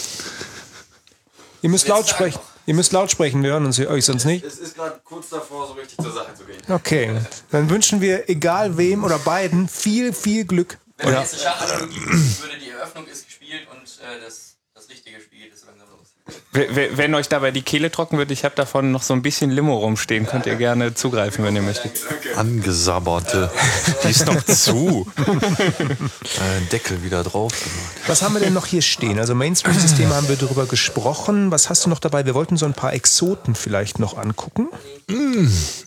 Ihr müsst laut sprechen. Ihr müsst laut sprechen, wir hören uns euch sonst nicht. Es ist gerade kurz davor, so richtig zur Sache zu gehen. Okay, dann wünschen wir egal wem oder beiden viel, viel Glück. Wenn es jetzt gibt, würde die Eröffnung ist gespielt und äh, das, das richtige Spiel geht so langsam los. W- w- Wenn euch dabei die Kehle trocken wird, ich habe davon noch so ein bisschen Limo rumstehen, könnt ihr gerne zugreifen, wenn ihr möchtet. Angesabberte. Die ist doch zu. [LAUGHS] Äh, Deckel wieder drauf gemacht. Was haben wir denn noch hier stehen? Also Mainstream-Systeme haben wir darüber gesprochen. Was hast du noch dabei? Wir wollten so ein paar Exoten vielleicht noch angucken.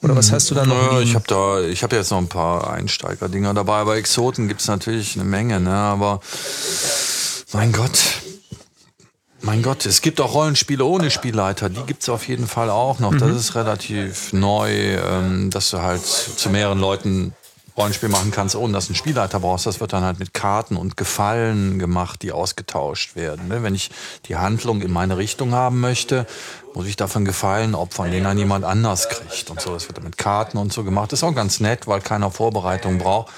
Oder was hast du da noch? Ja, ich habe da, ich habe jetzt noch ein paar Einsteiger-Dinger dabei, aber Exoten gibt's natürlich eine Menge, ne? Aber mein Gott. Mein Gott, es gibt auch Rollenspiele ohne Spielleiter, die gibt's auf jeden Fall auch noch. Das ist relativ neu, ähm, dass du halt zu mehreren Leuten Rollenspiel machen kannst, ohne dass du einen Spielleiter brauchst. Das wird dann halt mit Karten und Gefallen gemacht, die ausgetauscht werden. ne? Wenn ich die Handlung in meine Richtung haben möchte, muss ich davon Gefallen opfern, den dann jemand anders kriegt und so. Das wird dann mit Karten und so gemacht. Das ist auch ganz nett, weil keiner Vorbereitung braucht.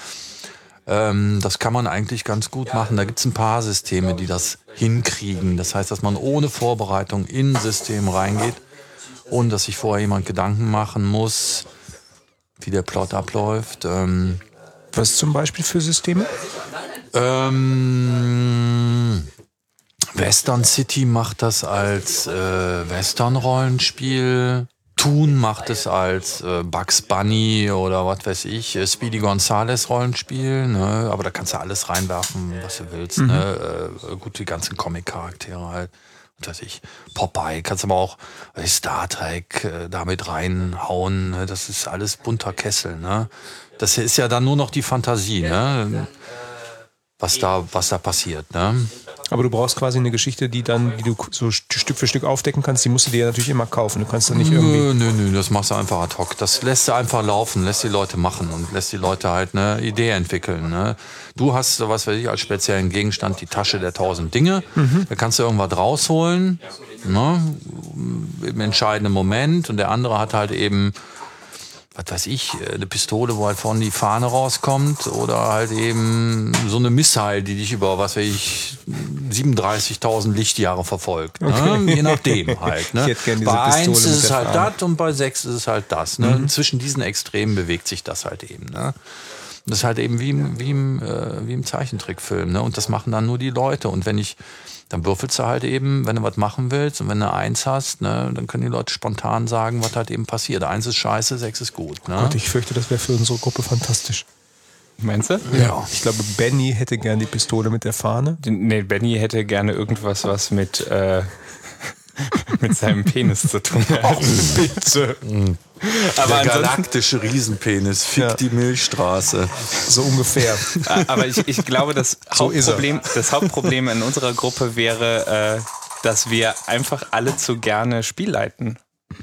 Ähm, das kann man eigentlich ganz gut machen. Da gibt's ein paar Systeme, die das hinkriegen. Das heißt, dass man ohne Vorbereitung in ein System reingeht, ohne dass sich vorher jemand Gedanken machen muss, wie der Plot abläuft. Ähm, Was zum Beispiel für Systeme? ähm, Western City macht das als äh, Western-Rollenspiel. Toon macht es als äh, Bugs Bunny oder was weiß ich, äh, Speedy Gonzales Rollenspiel. Ne? Aber da kannst du alles reinwerfen, was du willst. Ne? Äh, gut, die ganzen Comic-Charaktere halt. Was weiß ich, Popeye, kannst aber auch äh, Star Trek äh, damit reinhauen. Ne? Das ist alles bunter Kessel. Ne? Das ist ja dann nur noch die Fantasie. Ne? was da, was da passiert. Ne? Aber du brauchst quasi eine Geschichte, die dann, die du so Stück für Stück aufdecken kannst. Die musst du dir ja natürlich immer kaufen. Du kannst dann nicht irgendwie. Nö, nö, nö, das machst du einfach ad hoc. Das lässt du einfach laufen, lässt die Leute machen und lässt die Leute halt eine Idee entwickeln. Ne? Du hast, so was weiß ich, als speziellen Gegenstand die Tasche der tausend Dinge. Da kannst du irgendwas rausholen, ne? im entscheidenden Moment. Und der andere hat halt eben was weiß ich, eine Pistole, wo halt vorne die Fahne rauskommt oder halt eben so eine Missile, die dich über, was weiß ich, 37.000 Lichtjahre verfolgt. Ne? Je nachdem halt. Ne? Bei eins ist es halt das und bei sechs ist es halt das. Ne? Und zwischen diesen Extremen bewegt sich das halt eben. Ne? Das ist halt eben wie im, wie im, äh, wie im Zeichentrickfilm. Ne? Und das machen dann nur die Leute. Und wenn ich, dann würfelst du halt eben, wenn du was machen willst und wenn du eins hast, ne, dann können die Leute spontan sagen, was halt eben passiert. Eins ist scheiße, sechs ist gut. Ne? Gott, ich fürchte, das wäre für unsere Gruppe fantastisch. Meinst du? ja. Ich glaube, Benny hätte gern die Pistole mit der Fahne. Nee, Benny hätte gerne irgendwas, was mit, äh, [LAUGHS] mit seinem Penis zu tun hat. Bitte. Aber Der galaktische Riesenpenis fickt Ja. die Milchstraße. So ungefähr. aber ich, ich glaube, das [LAUGHS] So. Hauptproblem, das Hauptproblem in unserer Gruppe wäre, äh, dass wir einfach alle zu gerne Spiel leiten.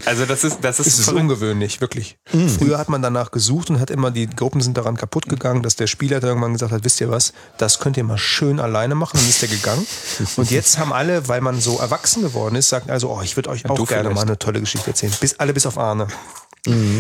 Also das ist, das ist, Es ist verrückt. ungewöhnlich, wirklich. Früher hat man danach gesucht und hat immer, die Gruppen sind daran kaputt gegangen, dass der Spielleiter irgendwann gesagt hat, wisst ihr was, das könnt ihr mal schön alleine machen, dann ist der gegangen. [LAUGHS] Und jetzt haben alle, weil man so erwachsen geworden ist, sagen also, oh, ich würde euch auch gerne vielleicht. mal eine tolle Geschichte erzählen. Bis, alle bis auf Arne.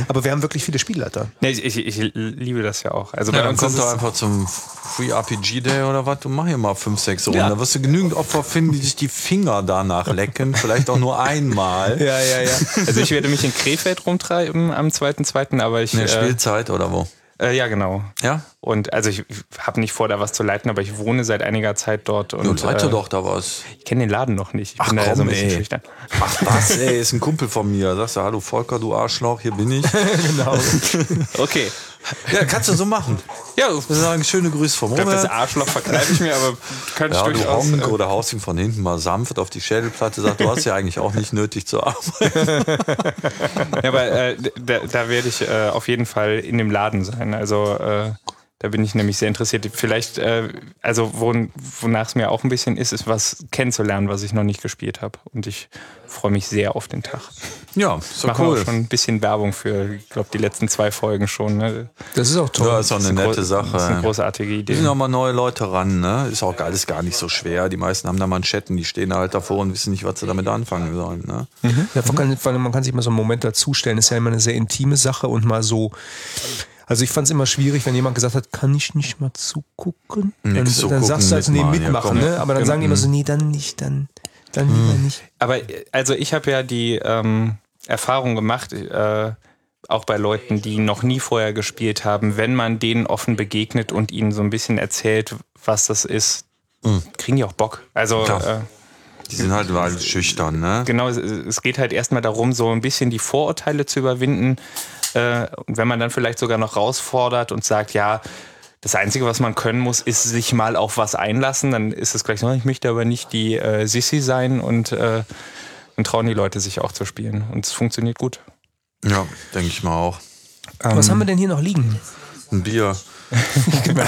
Aber wir haben wirklich viele Spielleiter. Nee, ich, ich, ich liebe das ja auch. Also Ja, bei dann uns kommt es, einfach zum Free RPG Day oder was. Du mach hier mal fünf, sechs Runden. Ja. Da wirst du genügend Opfer finden, die sich die Finger danach lecken. Vielleicht auch nur einmal. [LAUGHS] Ja, ja, ja. also ich werde mich in Krefeld rumtreiben am 2.2., aber ich... In der äh, Spielzeit oder wo? Äh, ja, genau. Ja? Und also ich habe nicht vor, da was zu leiten, aber ich wohne seit einiger Zeit dort. Und, Und leite äh, doch da was. Ich kenne den Laden noch nicht. Ich Ach bin da ja so ein komm, bisschen ey. schüchtern. Ach was, [LAUGHS] ey, ist ein Kumpel von mir. Sagst du, hallo Volker, du Arschloch, hier bin ich. [LAUGHS] genau. [LAUGHS] Okay. Ja, kannst du so machen. Ja, Wir sagen schöne Grüße vom glaube, das Robert. Arschloch verkneife ich mir, aber könnte ich Ja, du durchaus... Honk äh, oder haust ihm von hinten mal sanft auf die Schädelplatte. Sagt, du hast ja eigentlich auch nicht nötig zu arbeiten. [LAUGHS] Ja, aber äh, da, da werde ich äh, auf jeden Fall in dem Laden sein. Also äh, Da bin ich nämlich sehr interessiert. Vielleicht, äh, also won, wonach es mir auch ein bisschen ist, ist was kennenzulernen, was ich noch nicht gespielt habe. Und ich freue mich sehr auf den Tag. Ja, ist doch Machen wir cool. auch schon ein bisschen Werbung für, ich glaube, die letzten zwei Folgen schon. Ne? Das ist auch toll. Ja, ist auch eine nette Das ist eine Sache. großartige Idee. Müssen auch mal neue Leute ran, ne? Ist auch alles gar nicht so schwer. Die meisten haben da Manschetten, die stehen halt davor und wissen nicht, was sie damit anfangen sollen, ne? Ja, vor allem, vor allem, man kann sich mal so einen Moment dazustellen. Ist ja immer eine sehr intime Sache und mal so. Also ich fand es immer schwierig, wenn jemand gesagt hat, kann ich nicht mal zugucken? Nix dann, zugucken, dann sagst du also, nee, mitmachen, ja. Mhm. ne? Aber dann sagen die immer so, nee, dann nicht, dann, dann lieber nicht. Aber also ich habe ja die ähm, Erfahrung gemacht, äh, auch bei Leuten, die noch nie vorher gespielt haben, wenn man denen offen begegnet und ihnen so ein bisschen erzählt, was das ist, kriegen die auch Bock. Also Mhm. Äh, Die sind halt weil schüchtern, ne? genau, es, es geht halt erstmal darum, so ein bisschen die Vorurteile zu überwinden. Äh, und wenn man dann vielleicht sogar noch rausfordert und sagt, ja, das Einzige, was man können muss, ist sich mal auf was einlassen, dann ist es gleich so, ich möchte aber nicht die äh, Sissi sein und äh, dann trauen die Leute sich auch zu spielen. Und es funktioniert gut. Ja, denke ich mal auch. Was haben wir denn hier noch liegen? Ein Bier. [LAUGHS] [LAUGHS] genau.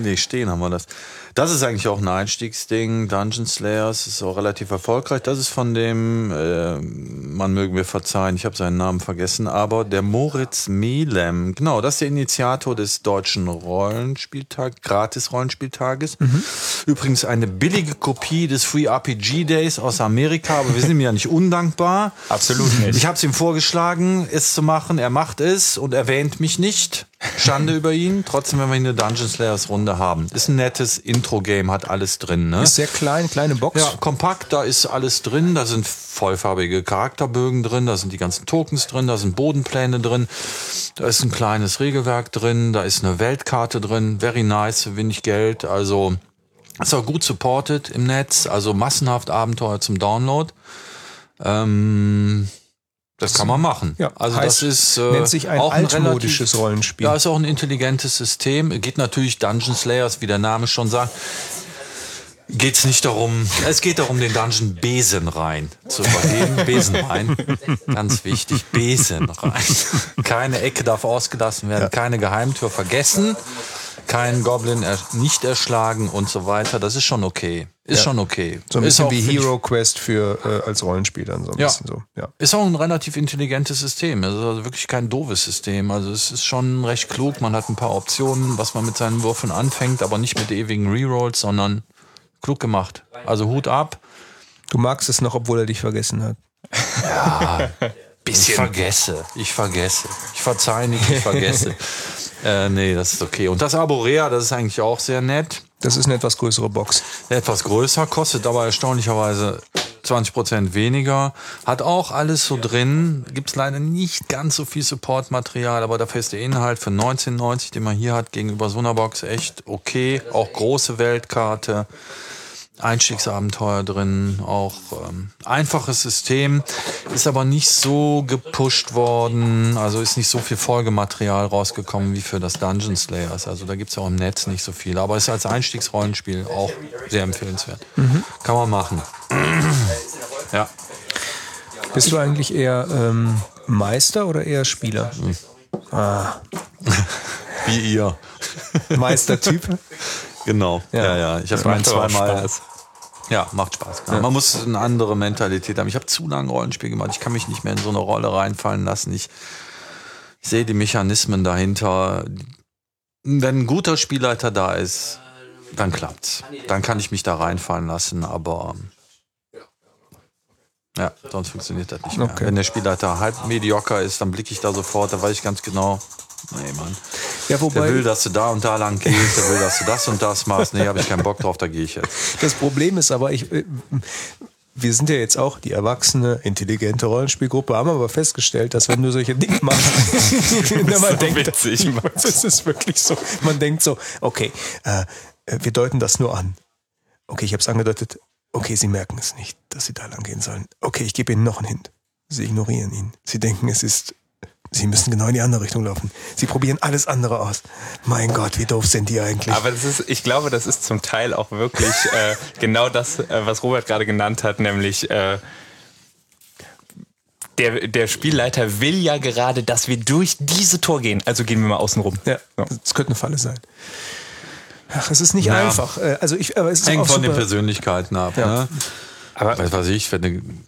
nee, stehen haben wir das. Das ist eigentlich auch ein Einstiegsding. Dungeon Slayers ist auch relativ erfolgreich. Das ist von dem, äh, man mögen mir verzeihen, ich habe seinen Namen vergessen, aber der Moritz Melem. Genau, das ist der Initiator des deutschen Rollenspieltag, Gratis-Rollenspieltages. Übrigens eine billige Kopie des Free RPG Days aus Amerika, aber wir sind ihm ja nicht undankbar. Absolut nicht. Ich habe es ihm vorgeschlagen, es zu machen. Er macht es und erwähnt mich nicht. Schande über ihn. Trotzdem, wenn wir hier eine Dungeon Slayers Runde haben. Ist ein nettes Intro-Game, hat alles drin. Ne? Ist sehr klein, kleine Box. Ja, kompakt, da ist alles drin. Da sind vollfarbige Charakterbögen drin, da sind die ganzen Tokens drin, da sind Bodenpläne drin, da ist ein kleines Regelwerk drin, da ist eine Weltkarte drin. Very nice, für wenig Geld. Also ist auch gut supported im Netz. Also massenhaft Abenteuer zum Download. Ähm, das kann man machen. Ja, also heißt, das ist äh, nennt sich ein auch ein altmodisches relativ- Rollenspiel. Ja, ist auch ein intelligentes System. Geht natürlich Dungeon Slayers, wie der Name schon sagt. Geht's nicht darum, es geht darum, den Dungeon Besen rein zu übergeben. [LAUGHS] Besen rein. Ganz wichtig. Besen rein. [LAUGHS] Keine Ecke darf ausgelassen werden, keine Geheimtür vergessen, kein Goblin er nicht erschlagen und so weiter. Das ist schon okay. Ist schon okay. so ein ist bisschen auch, wie Hero Quest für äh, als Rollenspiel dann so ein Ja. bisschen so. Ja. Ist auch ein relativ intelligentes System. Es ist also wirklich kein doofes System. Also es ist schon recht klug. Man hat ein paar Optionen, was man mit seinen Würfeln anfängt, aber nicht mit ewigen Rerolls, sondern klug gemacht. Also Hut ab. Du magst es noch, obwohl er dich vergessen hat. [LAUGHS] Ich vergesse. Ich vergesse. Ich verzeihe nicht, ich vergesse. [LAUGHS] äh, nee, das ist okay. Und das Arborea, das ist eigentlich auch sehr nett. Das ist eine etwas größere Box. Etwas größer, kostet aber erstaunlicherweise 20% weniger. Hat auch alles so drin. Gibt's leider nicht ganz so viel Supportmaterial, aber dafür ist der Inhalt für 19,90, den man hier hat, gegenüber so einer Box echt okay. Auch große Weltkarte. Einstiegsabenteuer drin, auch ähm, einfaches System, ist aber nicht so gepusht worden, also ist nicht so viel Folgematerial rausgekommen wie für das Dungeon Slayers. Also da gibt's ja auch im Netz nicht so viel, aber ist als Einstiegsrollenspiel auch sehr empfehlenswert. Kann man machen. ja. Bist du eigentlich eher ähm, Meister oder eher Spieler? [LAUGHS] Wie ihr. Meistertyp? [LAUGHS] Genau. Ja, ja. Ich habe auch zweimal. Ja, macht Spaß. Ja. Man muss eine andere Mentalität haben. Ich habe zu lange Rollenspiel gemacht. Ich kann mich nicht mehr in so eine Rolle reinfallen lassen. Ich, ich sehe die Mechanismen dahinter. Wenn ein guter Spielleiter da ist, dann klappt's. Dann kann ich mich da reinfallen lassen, aber ja, sonst funktioniert das nicht mehr. Okay. Wenn der Spielleiter halb medioker ist, dann blicke ich da sofort, da weiß ich ganz genau, nee, Mann. Ja, Der wobei will, dass du da und da lang gehst, der will, dass du das und das machst. Nee, habe ich keinen Bock drauf, da gehe ich jetzt. das Problem ist aber, ich, äh, wir sind ja jetzt auch die erwachsene, intelligente Rollenspielgruppe, haben aber festgestellt, dass wenn du solche Dinge machst, [LAUGHS] [LAUGHS] na, man denkt, witzig, [LAUGHS] das ist wirklich so. Man denkt so, okay, äh, wir deuten das nur an. Okay, ich habe es angedeutet. Okay, sie merken es nicht, dass sie da lang gehen sollen. Okay, ich gebe ihnen noch einen Hint. Sie ignorieren ihn. Sie denken, es ist. Sie müssen genau in die andere Richtung laufen. Sie probieren alles andere aus. Mein Gott, wie doof sind die eigentlich? Aber das ist, ich glaube, das ist zum Teil auch wirklich äh, genau das, äh, was Robert gerade genannt hat, nämlich äh, der, der Spielleiter will ja gerade, dass wir durch diese Tor gehen. Also gehen wir mal außen rum. Ja, das könnte eine Falle sein. Ach, es ist nicht Ja. einfach. Äh, Also ich, aber es ist Hängt auch von den super. Persönlichkeiten ab. Ja. Ne? Aber Weiß was ich, wenn,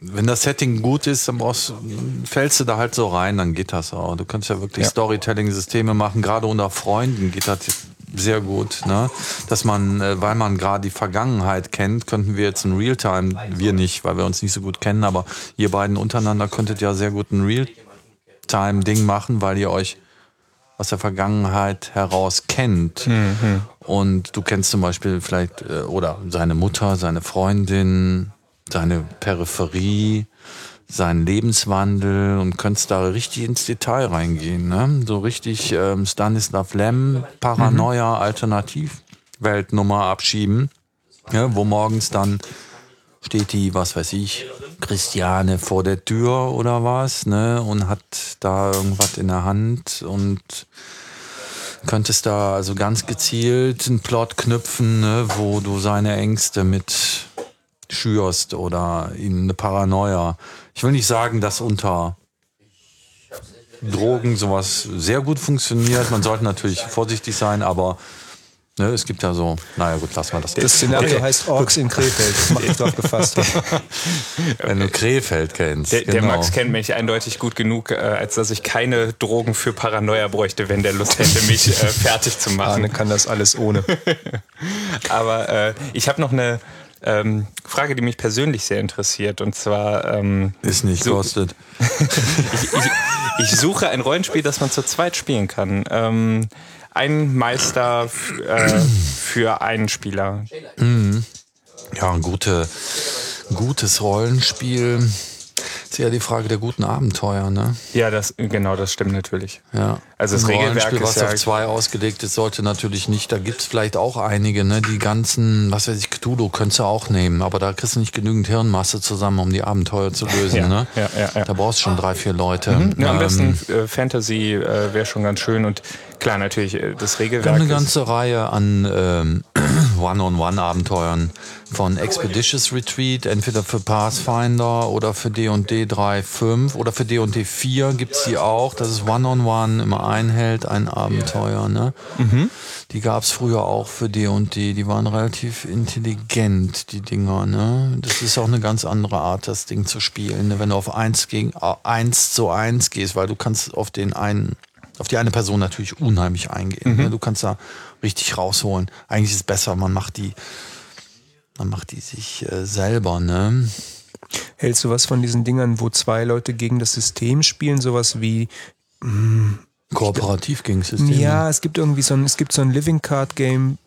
wenn das Setting gut ist, dann brauchst, fällst du da halt so rein, dann geht das auch. Du kannst ja wirklich Ja. Storytelling-Systeme machen, gerade unter Freunden geht das sehr gut. Ne? Dass man, äh, weil man gerade die Vergangenheit kennt, könnten wir jetzt ein Realtime, wir nicht, weil wir uns nicht so gut kennen, aber ihr beiden untereinander könntet ja sehr gut ein Realtime-Ding machen, weil ihr euch aus der Vergangenheit heraus kennt. Und du kennst zum Beispiel vielleicht, äh, oder seine Mutter, seine Freundin, seine Peripherie, seinen Lebenswandel und könntest da richtig ins Detail reingehen. Ne? So richtig ähm, Stanislav Lem, Paranoia, Alternativweltnummer abschieben, ja, wo morgens dann steht die, was weiß ich, Christiane vor der Tür oder was, ne, und hat da irgendwas in der Hand und könntest da also ganz gezielt einen Plot knüpfen, ne, wo du seine Ängste mit schürst oder ihm eine Paranoia. Ich will nicht sagen, dass unter Drogen sowas sehr gut funktioniert. Man sollte natürlich vorsichtig sein, aber ne, es gibt ja so, naja gut, lass mal das. Das Szenario heißt Orks in Krefeld. Das macht mich drauf gefasst. [LAUGHS] Wenn du Krefeld kennst. der, der genau. Max kennt mich eindeutig gut genug, äh, als dass ich keine Drogen für Paranoia bräuchte, wenn der Lust hätte, mich äh, [LAUGHS] fertig zu machen. Arne kann das alles ohne. [LAUGHS] Aber äh, ich habe noch eine ähm, Frage, die mich persönlich sehr interessiert. Und zwar, ähm, Ist nicht kostet. ich, ich, ich suche ein Rollenspiel, das man zu zweit spielen kann. Ähm, ein Meister äh, für einen Spieler. Ja, ein gute, gutes Rollenspiel. Ist ja die Frage der guten Abenteuer, ne? Ja, das genau, das stimmt natürlich. Ja. Also das Ein Regelwerk Rollenspiel, ist was ja- auf zwei ausgelegt ist, sollte natürlich nicht. Da gibt's vielleicht auch einige, ne? Die ganzen, was weiß ich, Cthulhu könntest du auch nehmen, aber da kriegst du nicht genügend Hirnmasse zusammen, um die Abenteuer zu lösen, Ja, ne? ja, ja, ja. Da brauchst du schon drei, vier Leute. Ja, am Ähm, besten äh, Fantasy äh, wäre schon ganz schön und klar natürlich äh, das Wir Regelwerk. haben eine ganze Reihe an ähm, [CLEARS THROAT] One-on-One-Abenteuern von Expeditious Retreat, entweder für Pathfinder oder für D&D 3.5 oder für D&D 4 gibt's die auch. Das ist One-on-One, immer ein Held, ein Abenteuer. Ne? Die gab's früher auch für D&D. Die waren relativ intelligent, die Dinger. Ne? Das ist auch eine ganz andere Art, das Ding zu spielen. Ne? Wenn du auf eins gegen äh, eins zu eins gehst, weil du kannst auf den einen auf die eine Person natürlich unheimlich eingehen. Ne? Du kannst da richtig rausholen. Eigentlich ist es besser, man macht die, man macht die sich äh, selber, ne? Hältst du was von diesen Dingern, wo zwei Leute gegen das System spielen? Sowas wie, Kooperativ gegen Systeme. ja, es gibt irgendwie so ein, es gibt so ein Living Card Game,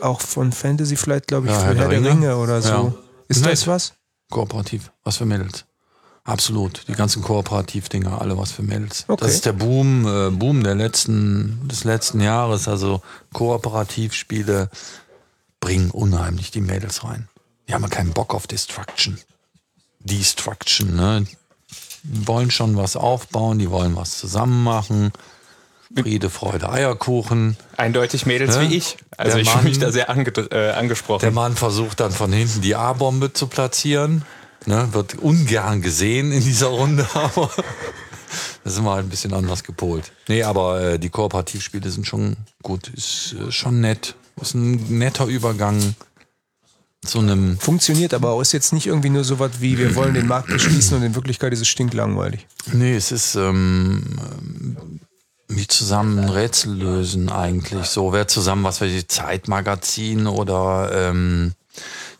auch von Fantasy vielleicht, glaube ich, Ja, für Herr Herr, der der Ringe. Ringe oder so. Ja. Ist Nett. das was? Kooperativ. Was für Mädels. Absolut. Die ganzen Kooperativ-Dinger, alle was für Mädels. Okay. Das ist der Boom, äh, Boom der letzten, des letzten Jahres. Also Kooperativspiele bringen unheimlich die Mädels rein. Die haben ja keinen Bock auf Destruction. Destruction, ne? Die wollen schon was aufbauen, die wollen was zusammen machen. Friede, Freude, Eierkuchen. eindeutig Mädels Ja? wie ich. Also Der ich fühle mich da sehr ange äh, angesprochen. Der Mann versucht dann von hinten die A-Bombe zu platzieren. Ne, wird ungern gesehen in dieser Runde, [LAUGHS] aber da sind wir halt ein bisschen anders gepolt. Nee, aber äh, die Kooperativspiele sind schon gut, ist äh, schon nett. Ist ein netter Übergang zu einem. Funktioniert aber auch. Ist jetzt nicht irgendwie nur so was wie, wir wollen den Markt beschließen und in Wirklichkeit ist es stinklangweilig. Nee, es ist ähm, ähm, wie zusammen ein Rätsel lösen eigentlich. So, wer zusammen, was weiß ich, Zeitmagazin oder ähm,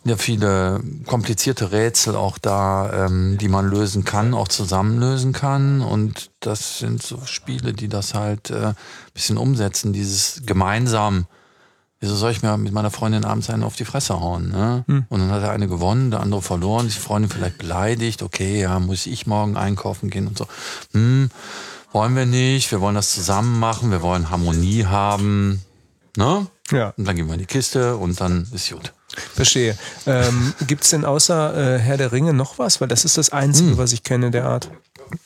ja, viele komplizierte Rätsel auch da, ähm, die man lösen kann, auch zusammen lösen kann. Und das sind so Spiele, die das halt äh, ein bisschen umsetzen, dieses gemeinsam. Wieso soll ich mir mit meiner Freundin abends einen auf die Fresse hauen? Ne? Und dann hat der eine gewonnen, der andere verloren, die Freundin vielleicht beleidigt. Okay, ja, muss ich morgen einkaufen gehen und so. Hm, wollen wir nicht, wir wollen das zusammen machen, wir wollen Harmonie haben. Ne? Ja. Und dann gehen wir in die Kiste und dann ist gut. Verstehe. Ähm, [LAUGHS] Gibt es denn außer äh, Herr der Ringe noch was? Weil das ist das Einzige, was ich kenne der Art.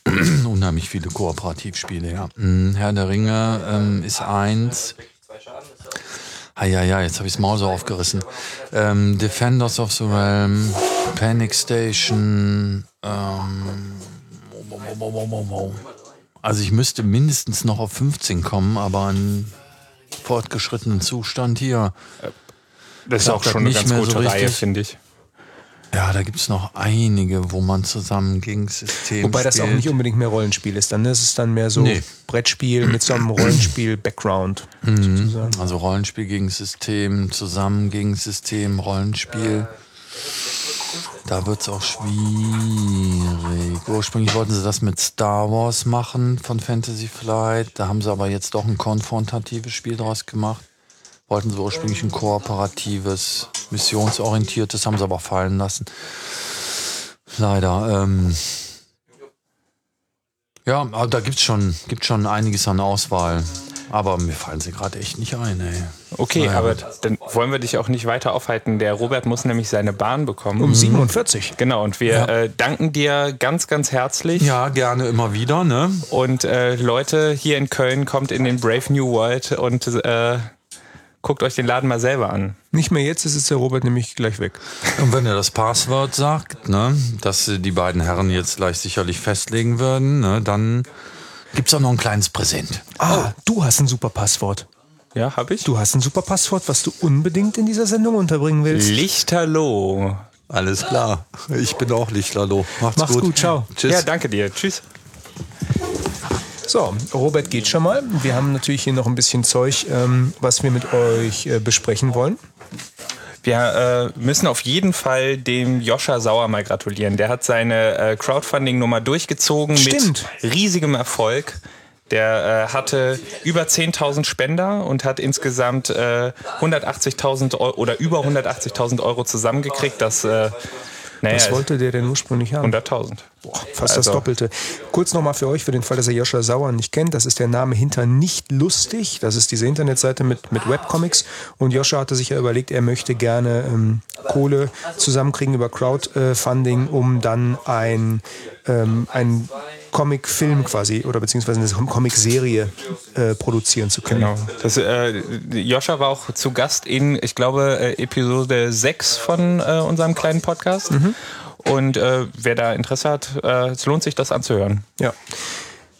[CLEARS THROAT] Unheimlich viele Kooperativspiele, ja. Hm, Herr der Ringe ähm, ist eins. Ah ja, ja, jetzt habe ich das Maul so aufgerissen. Ähm, Defenders of the Realm, Panic Station, ähm, Also ich müsste mindestens noch auf 15 kommen, aber in fortgeschrittenen Zustand hier. Das ist auch schon eine ganz mehr gute so Reihe, finde ich. Ja, da gibt es noch einige, wo man zusammen gegen System Wobei das auch spielt. nicht unbedingt mehr Rollenspiel ist. Dann ist es dann mehr so Nee. Brettspiel mit so einem Rollenspiel-Background. sozusagen. Also Rollenspiel gegen System, zusammen gegen System, Rollenspiel. Da wird es auch schwierig. Ursprünglich wollten sie das mit Star Wars machen von Fantasy Flight. Da haben sie aber jetzt doch ein konfrontatives Spiel draus gemacht. Wollten sie ursprünglich ein kooperatives, missionsorientiertes, haben sie aber fallen lassen. Leider. Ähm ja, aber da gibt's schon, gibt's schon einiges an Auswahl. Aber mir fallen sie gerade echt nicht ein, ey. Okay, Naja, aber dann wollen wir dich auch nicht weiter aufhalten. Der Robert muss nämlich seine Bahn bekommen. Um 47. Genau, und wir Ja. äh, danken dir ganz, ganz herzlich. Ja, gerne immer wieder, ne? Und äh, Leute, hier in Köln kommt in den Brave New World und äh, guckt euch den Laden mal selber an. Nicht mehr jetzt, ist jetzt der Robert nämlich gleich weg. Und wenn er das Passwort sagt, ne, dass die beiden Herren jetzt gleich sicherlich festlegen würden, ne, dann gibt's auch noch ein kleines Präsent. Ah, du hast ein super Passwort. Ja, hab ich? Du hast ein super Passwort, was du unbedingt in dieser Sendung unterbringen willst. Lichterloh. Alles klar. Ich bin auch Lichterloh. Macht's, Mach's gut, ciao. Tschüss. Ja, danke dir. Tschüss. So, Robert geht schon mal. Wir haben natürlich hier noch ein bisschen Zeug, ähm, was wir mit euch äh, besprechen wollen. Wir äh, müssen auf jeden Fall dem Joscha Sauer mal gratulieren. Der hat seine äh, Crowdfunding-Nummer durchgezogen Stimmt. mit riesigem Erfolg. Der äh, hatte über 10.000 Spender und hat insgesamt äh, 180.000 Euro oder über 180.000 Euro zusammengekriegt. Das, äh, naja, Was wollte der denn ursprünglich haben? 100.000. Fast das Also- Doppelte. Kurz nochmal für euch, für den Fall, dass ihr Joscha Sauer nicht kennt. Das ist der Name hinter Nicht Lustig. Das ist diese Internetseite mit, mit Webcomics. Und Joscha hatte sich ja überlegt, er möchte gerne ähm, Kohle zusammenkriegen über Crowdfunding, um dann ein, ähm, ein Comic-Film quasi oder beziehungsweise eine Comic-Serie äh, produzieren zu können. Genau. Das, äh, Joscha war auch zu Gast in, ich glaube, äh, Episode 6 von äh, unserem kleinen Podcast. Und äh, wer da Interesse hat, äh, es lohnt sich, das anzuhören. Ja.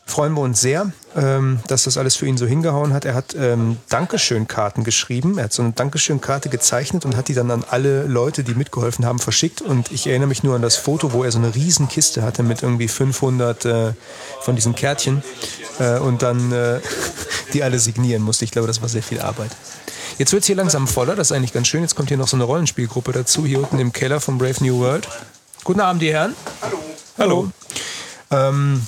Freuen wir uns sehr, ähm, dass das alles für ihn so hingehauen hat. Er hat ähm, Dankeschön-Karten geschrieben. Er hat so eine Dankeschön-Karte gezeichnet und hat die dann an alle Leute, die mitgeholfen haben, verschickt. Und ich erinnere mich nur an das Foto, wo er so eine riesen Kiste hatte mit irgendwie 500 äh, von diesen Kärtchen äh, und dann äh, [LAUGHS] die alle signieren musste. Ich glaube, das war sehr viel Arbeit. Jetzt wird es hier langsam voller, das ist eigentlich ganz schön. Jetzt kommt hier noch so eine Rollenspielgruppe dazu, hier unten im Keller von Brave New World. Guten Abend, die Herren. Hallo. Hallo. Ähm,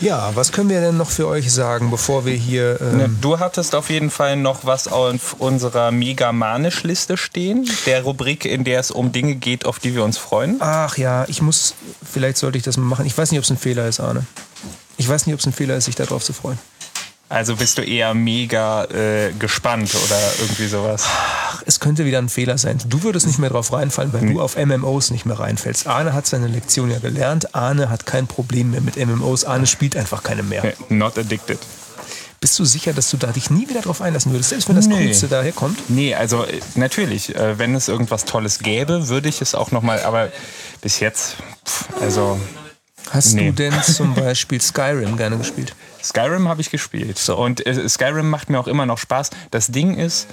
ja, was können wir denn noch für euch sagen, bevor wir hier. Ähm, Du hattest auf jeden Fall noch was auf unserer Mega-Manisch-Liste stehen. Der Rubrik, in der es um Dinge geht, auf die wir uns freuen. Ach ja, ich muss. Vielleicht sollte ich das mal machen. Ich weiß nicht, ob es ein Fehler ist, Arne. Ich weiß nicht, ob es ein Fehler ist, sich darauf zu freuen. Also bist du eher mega äh, gespannt oder irgendwie sowas. Ach, es könnte wieder ein Fehler sein. Du würdest nicht mehr drauf reinfallen, weil du auf MMOs nicht mehr reinfällst. Arne hat seine Lektion ja gelernt. Arne hat kein Problem mehr mit MMOs. Arne spielt einfach keine mehr. Not addicted. Bist du sicher, dass du da dich nie wieder drauf einlassen würdest, selbst wenn das Nee. Coolste daher kommt? Nee, also äh, natürlich, äh, wenn es irgendwas Tolles gäbe, würde ich es auch nochmal, aber bis jetzt, pff, also Hast Nee. du denn [LAUGHS] zum Beispiel Skyrim gerne gespielt? Skyrim habe ich gespielt. Und äh, Skyrim macht mir auch immer noch Spaß. Das Ding ist,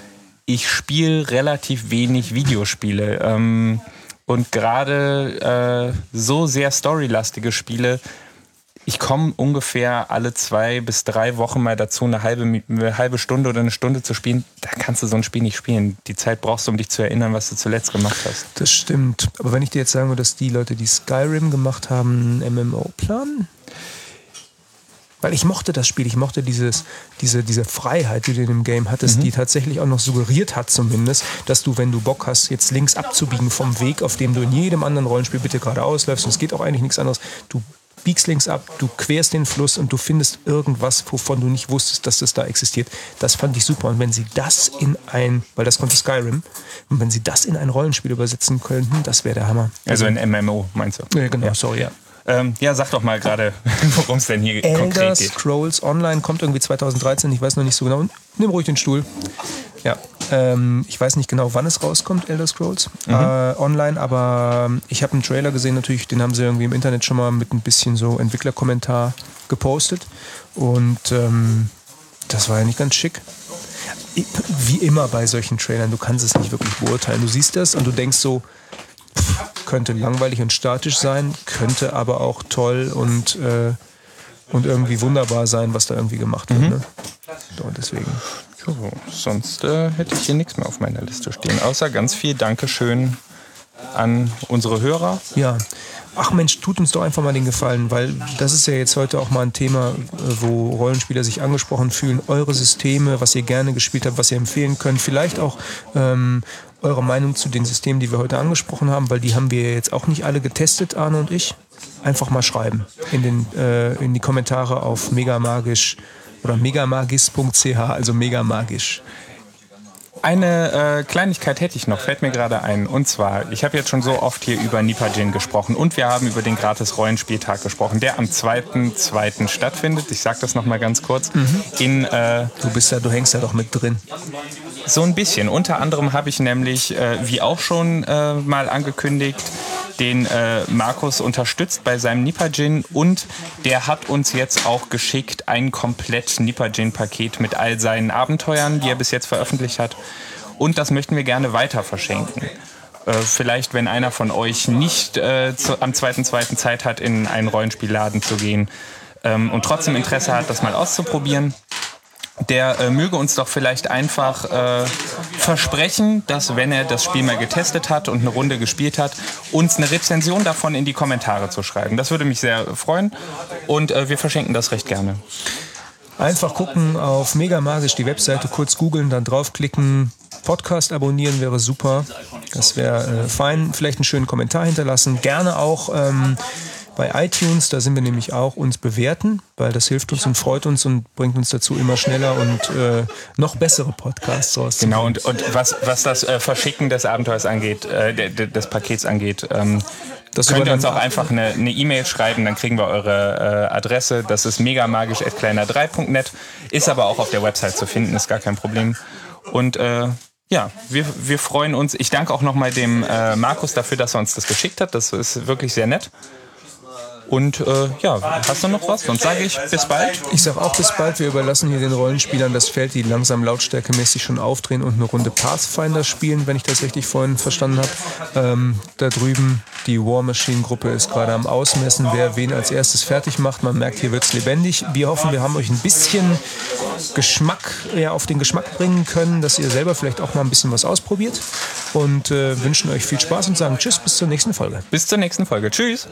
ich spiele relativ wenig Videospiele. Ähm, und gerade äh, so sehr storylastige Spiele, ich komme ungefähr alle zwei bis drei Wochen mal dazu, eine halbe, eine halbe Stunde oder eine Stunde zu spielen. Da kannst du so ein Spiel nicht spielen. Die Zeit brauchst du, um dich zu erinnern, was du zuletzt gemacht hast. Das stimmt. Aber wenn ich dir jetzt sagen würde, dass die Leute, die Skyrim gemacht haben, ein MMO planen? Weil ich mochte das Spiel, ich mochte dieses, diese, diese Freiheit, die du in dem Game hattest, die tatsächlich auch noch suggeriert hat zumindest, dass du, wenn du Bock hast, jetzt links abzubiegen vom Weg, auf dem du in jedem anderen Rollenspiel bitte geradeaus läufst, und es geht auch eigentlich nichts anderes, du biegst links ab, du querst den Fluss und du findest irgendwas, wovon du nicht wusstest, dass das da existiert. Das fand ich super. Und wenn sie das in ein, weil das konnte Skyrim, und wenn sie das in ein Rollenspiel übersetzen könnten, das wäre der Hammer. Also ein MMO, meinst du? Ja, genau, sorry, ja. Ähm, ja, sag doch mal gerade, [LAUGHS] worum es denn hier Elder konkret geht. Scrolls Online kommt irgendwie 2013, ich weiß noch nicht so genau. Nimm ruhig den Stuhl. Ja. Ähm, ich weiß nicht genau, wann es rauskommt, Elder Scrolls äh, online, aber ich habe einen Trailer gesehen, natürlich, den haben sie irgendwie im Internet schon mal mit ein bisschen so Entwicklerkommentar gepostet. Und ähm, das war ja nicht ganz schick. Wie immer bei solchen Trailern, du kannst es nicht wirklich beurteilen. Du siehst das und du denkst so, pff, könnte langweilig und statisch sein, könnte aber auch toll und, äh, und irgendwie wunderbar sein, was da irgendwie gemacht wird. Ne? So, deswegen. Jo, sonst äh, hätte ich hier nichts mehr auf meiner Liste stehen, außer ganz viel Dankeschön an unsere Hörer. Ja. Ach Mensch, tut uns doch einfach mal den Gefallen, weil das ist ja jetzt heute auch mal ein Thema, äh, wo Rollenspieler sich angesprochen fühlen. Eure Systeme, was ihr gerne gespielt habt, was ihr empfehlen könnt. Vielleicht auch ähm, eure Meinung zu den Systemen, die wir heute angesprochen haben, weil die haben wir jetzt auch nicht alle getestet, Arne und ich. Einfach mal schreiben in, den, äh, in die Kommentare auf megamagisch oder megamagis.ch, also megamagisch. Eine äh, Kleinigkeit hätte ich noch, fällt mir gerade ein. Und zwar, ich habe jetzt schon so oft hier über Nipajin gesprochen und wir haben über den gratis Rollenspieltag gesprochen, der am 2.2. stattfindet. Ich sage das nochmal ganz kurz. In äh, Du bist ja, du hängst ja doch mit drin. So ein bisschen. Unter anderem habe ich nämlich, äh, wie auch schon äh, mal angekündigt, den äh, Markus unterstützt bei seinem Nipajin und der hat uns jetzt auch geschickt ein komplett Nipajin-Paket mit all seinen Abenteuern, die er bis jetzt veröffentlicht hat. Und das möchten wir gerne weiter verschenken. Äh, vielleicht, wenn einer von euch nicht äh, zu, am 2.2. Zeit hat, in einen Rollenspielladen zu gehen ähm, und trotzdem Interesse hat, das mal auszuprobieren, der äh, möge uns doch vielleicht einfach äh, versprechen, dass wenn er das Spiel mal getestet hat und eine Runde gespielt hat, uns eine Rezension davon in die Kommentare zu schreiben. Das würde mich sehr freuen und äh, wir verschenken das recht gerne. Einfach gucken auf Megamagisch die Webseite, kurz googeln, dann draufklicken, Podcast abonnieren wäre super. Das wäre äh, fein. Vielleicht einen schönen Kommentar hinterlassen. Gerne auch ähm, bei iTunes, da sind wir nämlich auch, uns bewerten, weil das hilft uns und freut uns und bringt uns dazu, immer schneller und äh, noch bessere Podcasts rauszubringen. Genau, und, und was, was das äh, Verschicken des Abenteuers angeht, äh, de- de- des Pakets angeht, ähm, Das könnt ihr uns auch einfach eine E-Mail schreiben, dann kriegen wir eure äh, Adresse. Das ist megamagisch.kleiner3.net, ist aber auch auf der Website zu finden, ist gar kein Problem. Und äh, ja, wir, wir freuen uns. Ich danke auch nochmal dem äh, Markus dafür, dass er uns das geschickt hat. Das ist wirklich sehr nett. Und äh, ja, hast du noch was? Sonst sage ich bis bald. Ich sag auch bis bald. Wir überlassen hier den Rollenspielern das Feld, die langsam lautstärkemäßig schon aufdrehen und eine Runde Pathfinder spielen, wenn ich das richtig vorhin verstanden habe. Ähm, da drüben, die War Machine Gruppe ist gerade am Ausmessen, wer wen als erstes fertig macht. Man merkt, hier wird's lebendig. Wir hoffen, wir haben euch ein bisschen Geschmack ja, auf den Geschmack bringen können, dass ihr selber vielleicht auch mal ein bisschen was ausprobiert. Und äh, wünschen euch viel Spaß und sagen Tschüss, bis zur nächsten Folge. Bis zur nächsten Folge. Tschüss.